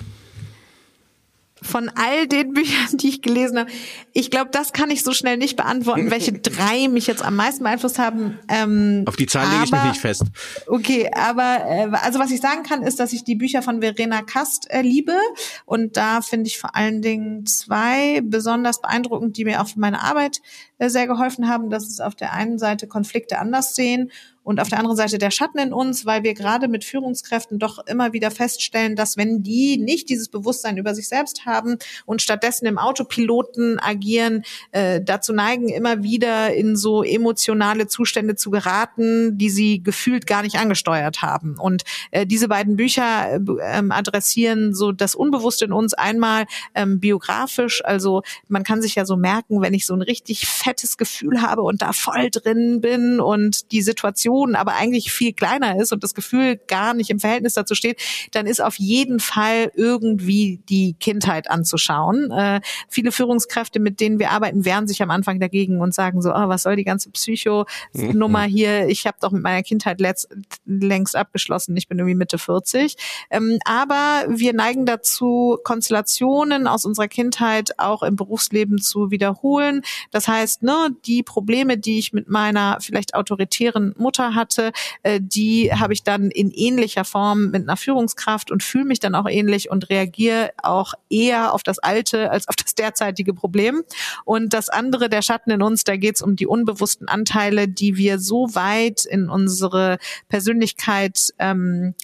Von all den Büchern, die ich gelesen habe. Ich glaube, das kann ich so schnell nicht beantworten, welche drei mich jetzt am meisten beeinflusst haben. Ähm, Auf die Zahl lege ich mich nicht fest. Okay, aber äh, also was ich sagen kann, ist, dass ich die Bücher von Verena Kast äh, liebe und da finde ich vor allen Dingen zwei besonders beeindruckend, die mir auch für meine Arbeit äh, sehr geholfen haben. Das ist auf der einen Seite Konflikte anders sehen und auf der anderen Seite der Schatten in uns, weil wir gerade mit Führungskräften doch immer wieder feststellen, dass wenn die nicht dieses Bewusstsein über sich selbst haben und stattdessen im Autopiloten agieren, äh, dazu neigen, immer wieder in so emotionale Zustände zu geraten, die sie gefühlt gar nicht angesteuert haben. Und äh, diese beiden Bücher äh, ähm, adressieren so das Unbewusste in uns einmal ähm, biografisch, also man kann sich ja so merken, wenn ich so ein richtig fettes Gefühl habe und da voll drin bin und die Situation Situation aber eigentlich viel kleiner ist und das Gefühl gar nicht im Verhältnis dazu steht, dann ist auf jeden Fall irgendwie die Kindheit anzuschauen. Äh, viele Führungskräfte, mit denen wir arbeiten, wehren sich am Anfang dagegen und sagen so, oh, was soll die ganze Psycho-Nummer hier? Ich habe doch mit meiner Kindheit letzt, längst abgeschlossen. Ich bin irgendwie Mitte 40. Ähm, aber wir neigen dazu, Konstellationen aus unserer Kindheit auch im Berufsleben zu wiederholen. Das heißt, ne, die Probleme, die ich mit meiner vielleicht autoritären Mutter hatte, äh, die habe ich dann in ähnlicher Form mit einer Führungskraft und fühle mich dann auch ähnlich und reagiere auch eher auf das alte als auf das derzeitige Problem. Und das andere, der Schatten in uns, da geht es um die unbewussten Anteile, die wir so weit in unsere Persönlichkeit ähm,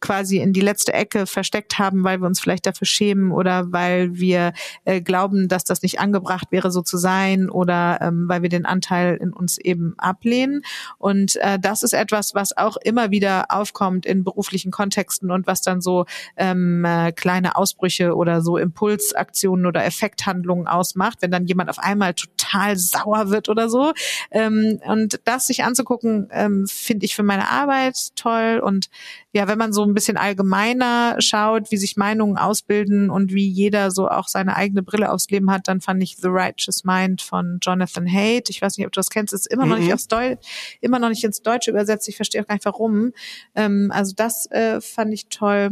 quasi in die letzte Ecke versteckt haben, weil wir uns vielleicht dafür schämen oder weil wir äh, glauben, dass das nicht angebracht wäre, so zu sein oder ähm, weil wir den Anteil in uns eben ablehnen. Und äh, das ist etwas, was auch immer wieder aufkommt in beruflichen Kontexten und was dann so ähm, äh, kleine Ausbrüche oder so Impulsaktionen oder Effekthandlungen ausmacht, wenn dann jemand auf einmal total sauer wird oder so. Ähm, und das sich anzugucken, ähm, finde ich für meine Arbeit toll und ja, wenn man so ein bisschen allgemeiner schaut, wie sich Meinungen ausbilden und wie jeder so auch seine eigene Brille aufs Leben hat, dann fand ich The Righteous Mind von Jonathan Haidt. Ich weiß nicht, ob du das kennst, ist immer mhm. noch nicht mhm. aufs Deutsch, immer noch nicht ins Deutsche übersetzt. Ich verstehe auch gar nicht warum. Ähm, also das äh, fand ich toll.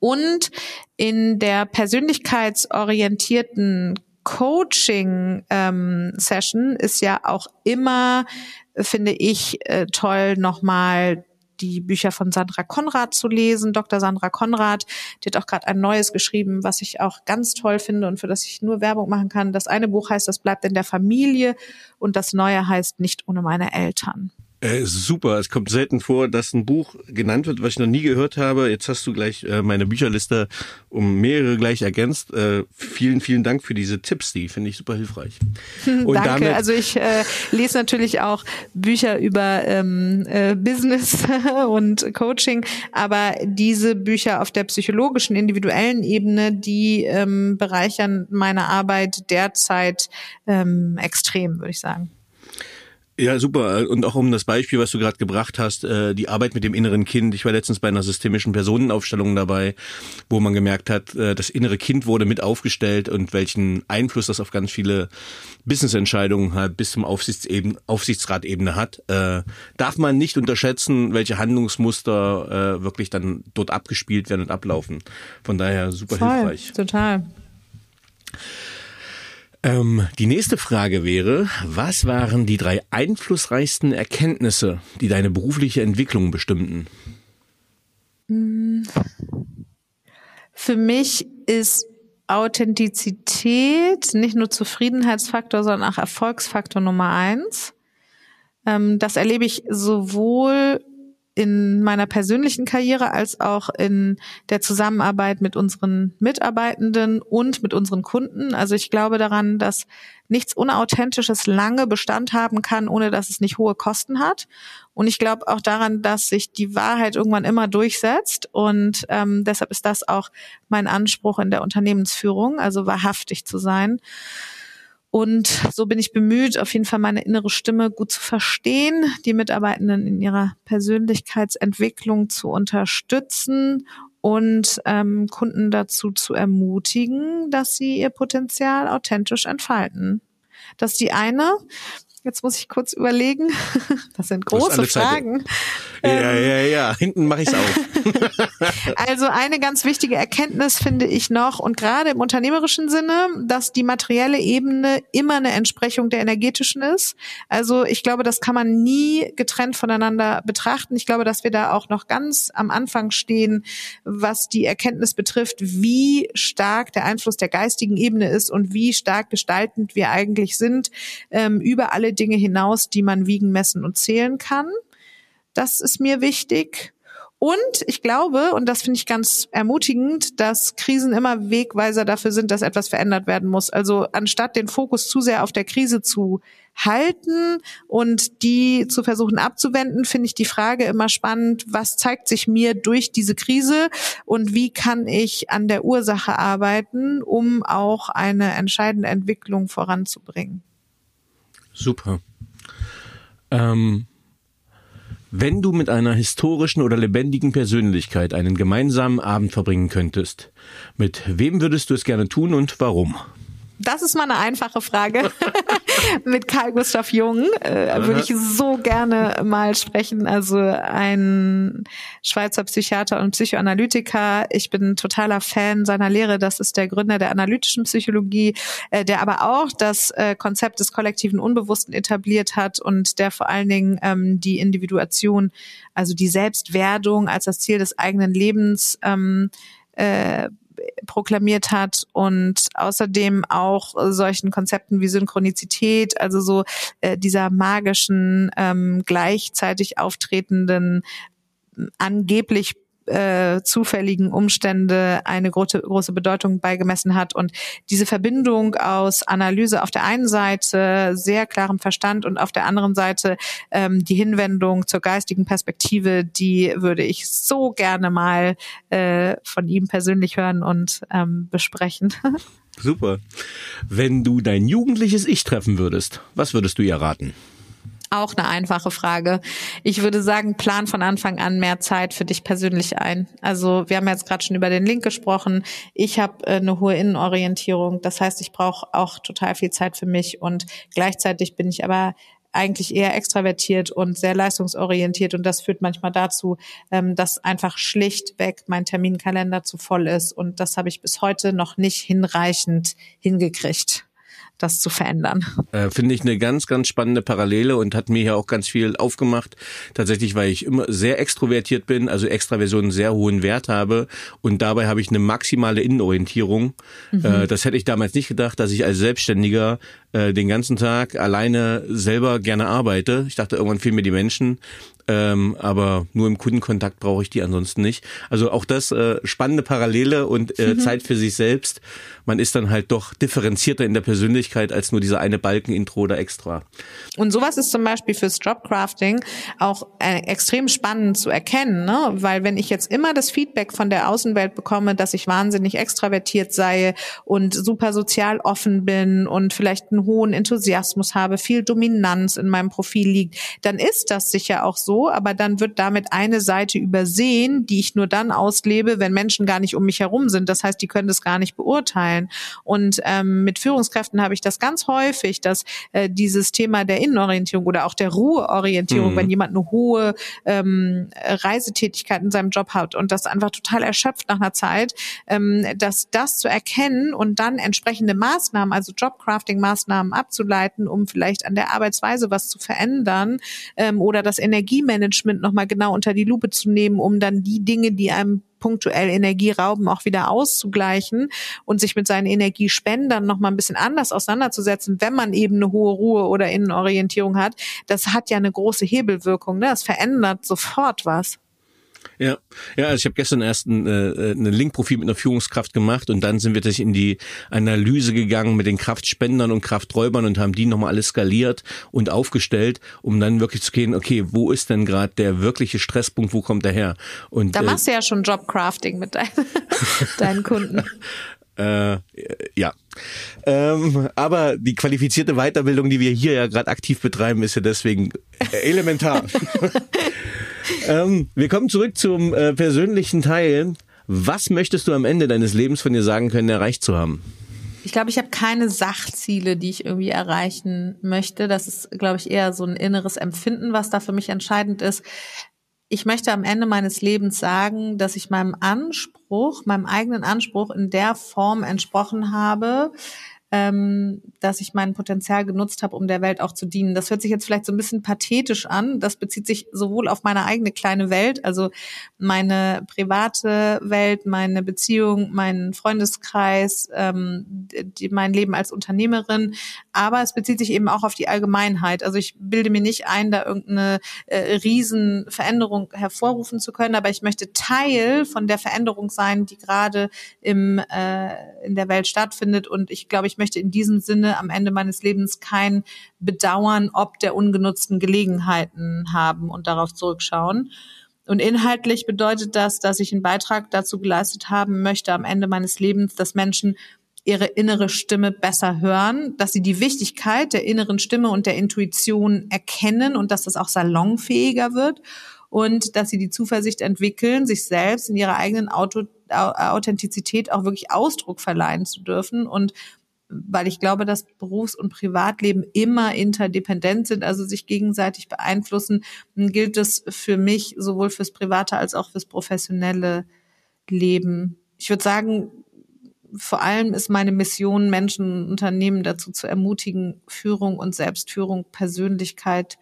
Und in der persönlichkeitsorientierten Coaching-Session ähm, ist ja auch immer, finde ich, äh, toll, nochmal die Bücher von Sandra Konrad zu lesen. Dr. Sandra Konrad, die hat auch gerade ein neues geschrieben, was ich auch ganz toll finde und für das ich nur Werbung machen kann. Das eine Buch heißt Das bleibt in der Familie und das neue heißt Nicht ohne meine Eltern. Äh, super. Es kommt selten vor, dass ein Buch genannt wird, was ich noch nie gehört habe. Jetzt hast du gleich äh, meine Bücherliste um mehrere gleich ergänzt. Äh, vielen, vielen Dank für diese Tipps. Die finde ich super hilfreich. Und Danke. Damit also ich äh, lese natürlich auch Bücher über ähm, äh, Business und Coaching, aber diese Bücher auf der psychologischen, individuellen Ebene, die ähm, bereichern meine Arbeit derzeit ähm, extrem, würde ich sagen. Ja, super. Und auch um das Beispiel, was du gerade gebracht hast, äh, die Arbeit mit dem inneren Kind. Ich war letztens bei einer systemischen Personenaufstellung dabei, wo man gemerkt hat, äh, das innere Kind wurde mit aufgestellt und welchen Einfluss das auf ganz viele Businessentscheidungen halt bis zum Aufsichtsebene, Aufsichtsratebene hat. Äh, darf man nicht unterschätzen, welche Handlungsmuster wirklich dann dort abgespielt werden und ablaufen. Von daher super Voll, hilfreich. Total. Ähm, die nächste Frage wäre, was waren die drei einflussreichsten Erkenntnisse, die deine berufliche Entwicklung bestimmten? Für mich ist Authentizität nicht nur Zufriedenheitsfaktor, sondern auch Erfolgsfaktor Nummer eins. Ähm, das erlebe ich sowohl in meiner persönlichen Karriere als auch in der Zusammenarbeit mit unseren Mitarbeitenden und mit unseren Kunden. Also ich glaube daran, dass nichts Unauthentisches lange Bestand haben kann, ohne dass es nicht hohe Kosten hat. Und ich glaube auch daran, dass sich die Wahrheit irgendwann immer durchsetzt. Und ähm, deshalb ist das auch mein Anspruch in der Unternehmensführung, also wahrhaftig zu sein. Und so bin ich bemüht, auf jeden Fall meine innere Stimme gut zu verstehen, die Mitarbeitenden in ihrer Persönlichkeitsentwicklung zu unterstützen und ähm, Kunden dazu zu ermutigen, dass sie ihr Potenzial authentisch entfalten. Das ist die eine. Jetzt muss ich kurz überlegen. Das sind große Fragen. Ja, ähm, ja, ja. Hinten mache ich es auf. also eine ganz wichtige Erkenntnis finde ich noch und gerade im unternehmerischen Sinne, dass die materielle Ebene immer eine Entsprechung der energetischen ist. Also ich glaube, das kann man nie getrennt voneinander betrachten. Ich glaube, dass wir da auch noch ganz am Anfang stehen, was die Erkenntnis betrifft, wie stark der Einfluss der geistigen Ebene ist und wie stark gestaltend wir eigentlich sind ähm, über alle Dinge hinaus, die man wiegen, messen und zählen kann. Das ist mir wichtig. Und ich glaube, und das finde ich ganz ermutigend, dass Krisen immer Wegweiser dafür sind, dass etwas verändert werden muss. Also anstatt den Fokus zu sehr auf der Krise zu halten und die zu versuchen abzuwenden, finde ich die Frage immer spannend, was zeigt sich mir durch diese Krise und wie kann ich an der Ursache arbeiten, um auch eine entscheidende Entwicklung voranzubringen. Super. Ähm Wenn du mit einer historischen oder lebendigen Persönlichkeit einen gemeinsamen Abend verbringen könntest, mit wem würdest du es gerne tun und warum? Das ist mal eine einfache Frage. Mit Karl Gustav Jung äh, würde ich so gerne mal sprechen. Also ein Schweizer Psychiater und Psychoanalytiker. Ich bin totaler Fan seiner Lehre. Das ist der Gründer der analytischen Psychologie, äh, der aber auch das äh, Konzept des kollektiven Unbewussten etabliert hat und der vor allen Dingen ähm, die Individuation, also die Selbstwerdung als das Ziel des eigenen Lebens ähm, äh, proklamiert hat und außerdem auch solchen Konzepten wie Synchronizität, also so äh, dieser magischen, ähm, gleichzeitig auftretenden angeblich äh, zufälligen Umstände eine große, große Bedeutung beigemessen hat. Und diese Verbindung aus Analyse auf der einen Seite, sehr klarem Verstand und auf der anderen Seite ähm, die Hinwendung zur geistigen Perspektive, die würde ich so gerne mal äh, von ihm persönlich hören und ähm, besprechen. Super. Wenn du dein jugendliches Ich treffen würdest, was würdest du ihr raten? Auch eine einfache Frage. Ich würde sagen, plan von Anfang an mehr Zeit für dich persönlich ein. Also wir haben jetzt gerade schon über den Link gesprochen. Ich habe äh, eine hohe Innenorientierung. Das heißt, ich brauche auch total viel Zeit für mich und gleichzeitig bin ich aber eigentlich eher extravertiert und sehr leistungsorientiert und das führt manchmal dazu, ähm, dass einfach schlichtweg mein Terminkalender zu voll ist und das habe ich bis heute noch nicht hinreichend hingekriegt das zu verändern. Äh, Finde ich eine ganz, ganz spannende Parallele und hat mir hier auch ganz viel aufgemacht. Tatsächlich, weil ich immer sehr extrovertiert bin, also Extraversion einen sehr hohen Wert habe und dabei habe ich eine maximale Innenorientierung. Mhm. Äh, das hätte ich damals nicht gedacht, dass ich als Selbstständiger äh, den ganzen Tag alleine selber gerne arbeite. Ich dachte, irgendwann fehlen mir die Menschen. Ähm, aber nur im Kundenkontakt brauche ich die ansonsten nicht. Also auch das äh, spannende Parallele und äh, mhm. Zeit für sich selbst. Man ist dann halt doch differenzierter in der Persönlichkeit als nur dieser eine Balken-Intro oder extra. Und sowas ist zum Beispiel fürs Jobcrafting auch äh, extrem spannend zu erkennen, ne? weil wenn ich jetzt immer das Feedback von der Außenwelt bekomme, dass ich wahnsinnig extravertiert sei und super sozial offen bin und vielleicht einen hohen Enthusiasmus habe, viel Dominanz in meinem Profil liegt, dann ist das sicher auch so so, aber dann wird damit eine Seite übersehen, die ich nur dann auslebe, wenn Menschen gar nicht um mich herum sind. Das heißt, die können das gar nicht beurteilen. Und ähm, mit Führungskräften habe ich das ganz häufig, dass äh, dieses Thema der Innenorientierung oder auch der Ruheorientierung, mhm. wenn jemand eine hohe ähm, Reisetätigkeit in seinem Job hat und das einfach total erschöpft nach einer Zeit, ähm, dass das zu erkennen und dann entsprechende Maßnahmen, also Jobcrafting-Maßnahmen abzuleiten, um vielleicht an der Arbeitsweise was zu verändern ähm, oder das Energie Energiemanagement nochmal genau unter die Lupe zu nehmen, um dann die Dinge, die einem punktuell Energie rauben, auch wieder auszugleichen und sich mit seinen Energiespendern noch mal ein bisschen anders auseinanderzusetzen, wenn man eben eine hohe Ruhe oder Innenorientierung hat, das hat ja eine große Hebelwirkung. Ne? Das verändert sofort was. Ja, ja, also ich habe gestern erst ein, äh, ein Link-Profil mit einer Führungskraft gemacht und dann sind wir tatsächlich in die Analyse gegangen mit den Kraftspendern und Krafträubern und haben die nochmal alles skaliert und aufgestellt, um dann wirklich zu gehen, okay, wo ist denn gerade der wirkliche Stresspunkt, wo kommt der her? Und, da äh, machst äh, du ja schon Jobcrafting mit deinen, deinen Kunden. Äh, ja. Ähm, aber die qualifizierte Weiterbildung, die wir hier ja gerade aktiv betreiben, ist ja deswegen elementar. ähm, wir kommen zurück zum äh, persönlichen Teil. Was möchtest du am Ende deines Lebens von dir sagen können, erreicht zu haben? Ich glaube, ich habe keine Sachziele, die ich irgendwie erreichen möchte. Das ist, glaube ich, eher so ein inneres Empfinden, was da für mich entscheidend ist. Ich möchte am Ende meines Lebens sagen, dass ich meinem Anspruch, meinem eigenen Anspruch in der Form entsprochen habe, ähm, dass ich mein Potenzial genutzt habe, um der Welt auch zu dienen. Das hört sich jetzt vielleicht so ein bisschen pathetisch an. Das bezieht sich sowohl auf meine eigene kleine Welt, also meine private Welt, meine Beziehung, meinen Freundeskreis, ähm, die, mein Leben als Unternehmerin, aber es bezieht sich eben auch auf die Allgemeinheit. Also ich bilde mir nicht ein, da irgendeine äh, Riesenveränderung hervorrufen zu können, aber ich möchte Teil von der Veränderung sein, die gerade im äh, in der Welt stattfindet. Und ich glaube, ich möchte möchte in diesem Sinne am Ende meines Lebens kein Bedauern ob der ungenutzten Gelegenheiten haben und darauf zurückschauen. Und inhaltlich bedeutet das, dass ich einen Beitrag dazu geleistet haben möchte am Ende meines Lebens, dass Menschen ihre innere Stimme besser hören, dass sie die Wichtigkeit der inneren Stimme und der Intuition erkennen und dass das auch salonfähiger wird und dass sie die Zuversicht entwickeln, sich selbst in ihrer eigenen Auto, Authentizität auch wirklich Ausdruck verleihen zu dürfen und weil ich glaube, dass Berufs- und Privatleben immer interdependent sind, also sich gegenseitig beeinflussen, gilt es für mich sowohl fürs private als auch fürs professionelle Leben. Ich würde sagen, vor allem ist meine Mission, Menschen, Unternehmen dazu zu ermutigen, Führung und Selbstführung, Persönlichkeit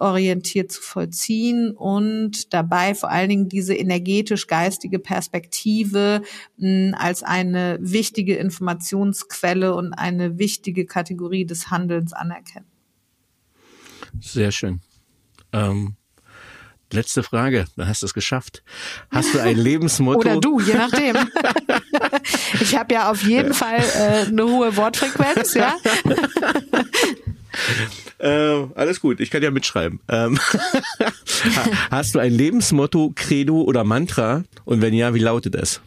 orientiert zu vollziehen und dabei vor allen Dingen diese energetisch-geistige Perspektive mh, als eine wichtige Informationsquelle und eine wichtige Kategorie des Handelns anerkennen. Sehr schön. Ähm, letzte Frage, dann hast du es geschafft. Hast du ein Lebensmotto? Oder du, je nachdem. ich habe ja auf jeden Fall äh, eine hohe Wortfrequenz, ja. Äh, alles gut, ich kann ja mitschreiben. Ähm, hast du ein Lebensmotto, Credo oder Mantra? Und wenn ja, wie lautet es?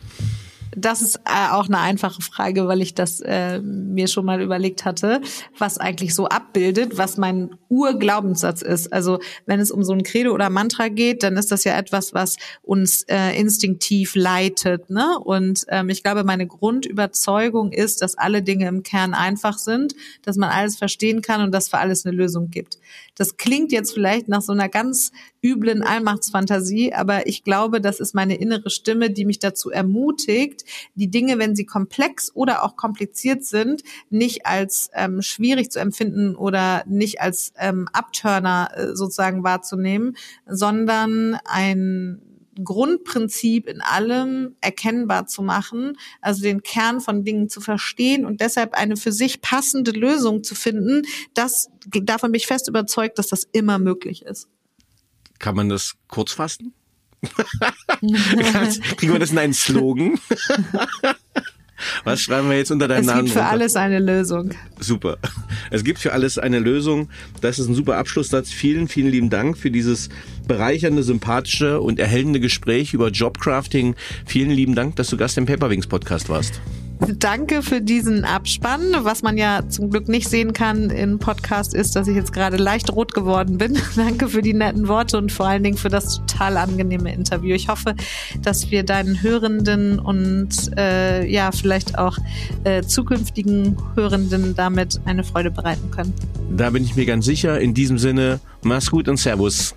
Das ist äh, auch eine einfache Frage, weil ich das äh, mir schon mal überlegt hatte, was eigentlich so abbildet, was mein Urglaubenssatz ist. Also wenn es um so ein Credo oder Mantra geht, dann ist das ja etwas, was uns äh, instinktiv leitet. Ne? Und ähm, ich glaube, meine Grundüberzeugung ist, dass alle Dinge im Kern einfach sind, dass man alles verstehen kann und dass für alles eine Lösung gibt. Das klingt jetzt vielleicht nach so einer ganz üblen Allmachtsfantasie, aber ich glaube, das ist meine innere Stimme, die mich dazu ermutigt, die Dinge, wenn sie komplex oder auch kompliziert sind, nicht als ähm, schwierig zu empfinden oder nicht als ähm, Abturner äh, sozusagen wahrzunehmen, sondern ein Grundprinzip in allem erkennbar zu machen, also den Kern von Dingen zu verstehen und deshalb eine für sich passende Lösung zu finden, das davon bin ich fest überzeugt, dass das immer möglich ist. Kann man das kurz fassen? Kriegen wir das in einen Slogan? Was schreiben wir jetzt unter deinem Namen? Es gibt für runter? alles eine Lösung. Super. Es gibt für alles eine Lösung. Das ist ein super Abschlusssatz. Vielen, vielen lieben Dank für dieses bereichernde, sympathische und erhellende Gespräch über Jobcrafting. Vielen lieben Dank, dass du Gast im Paperwings Podcast warst. Danke für diesen Abspann. Was man ja zum Glück nicht sehen kann im Podcast ist, dass ich jetzt gerade leicht rot geworden bin. Danke für die netten Worte und vor allen Dingen für das total angenehme Interview. Ich hoffe, dass wir deinen Hörenden und äh, ja vielleicht auch äh, zukünftigen Hörenden damit eine Freude bereiten können. Da bin ich mir ganz sicher. In diesem Sinne, mach's gut und Servus.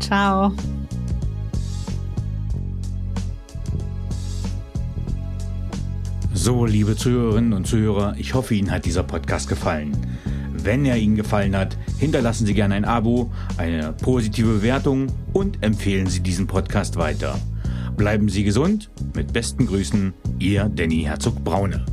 Ciao. So, liebe Zuhörerinnen und Zuhörer, ich hoffe, Ihnen hat dieser Podcast gefallen. Wenn er Ihnen gefallen hat, hinterlassen Sie gerne ein Abo, eine positive Bewertung und empfehlen Sie diesen Podcast weiter. Bleiben Sie gesund. Mit besten Grüßen, Ihr Danny Herzog Braune.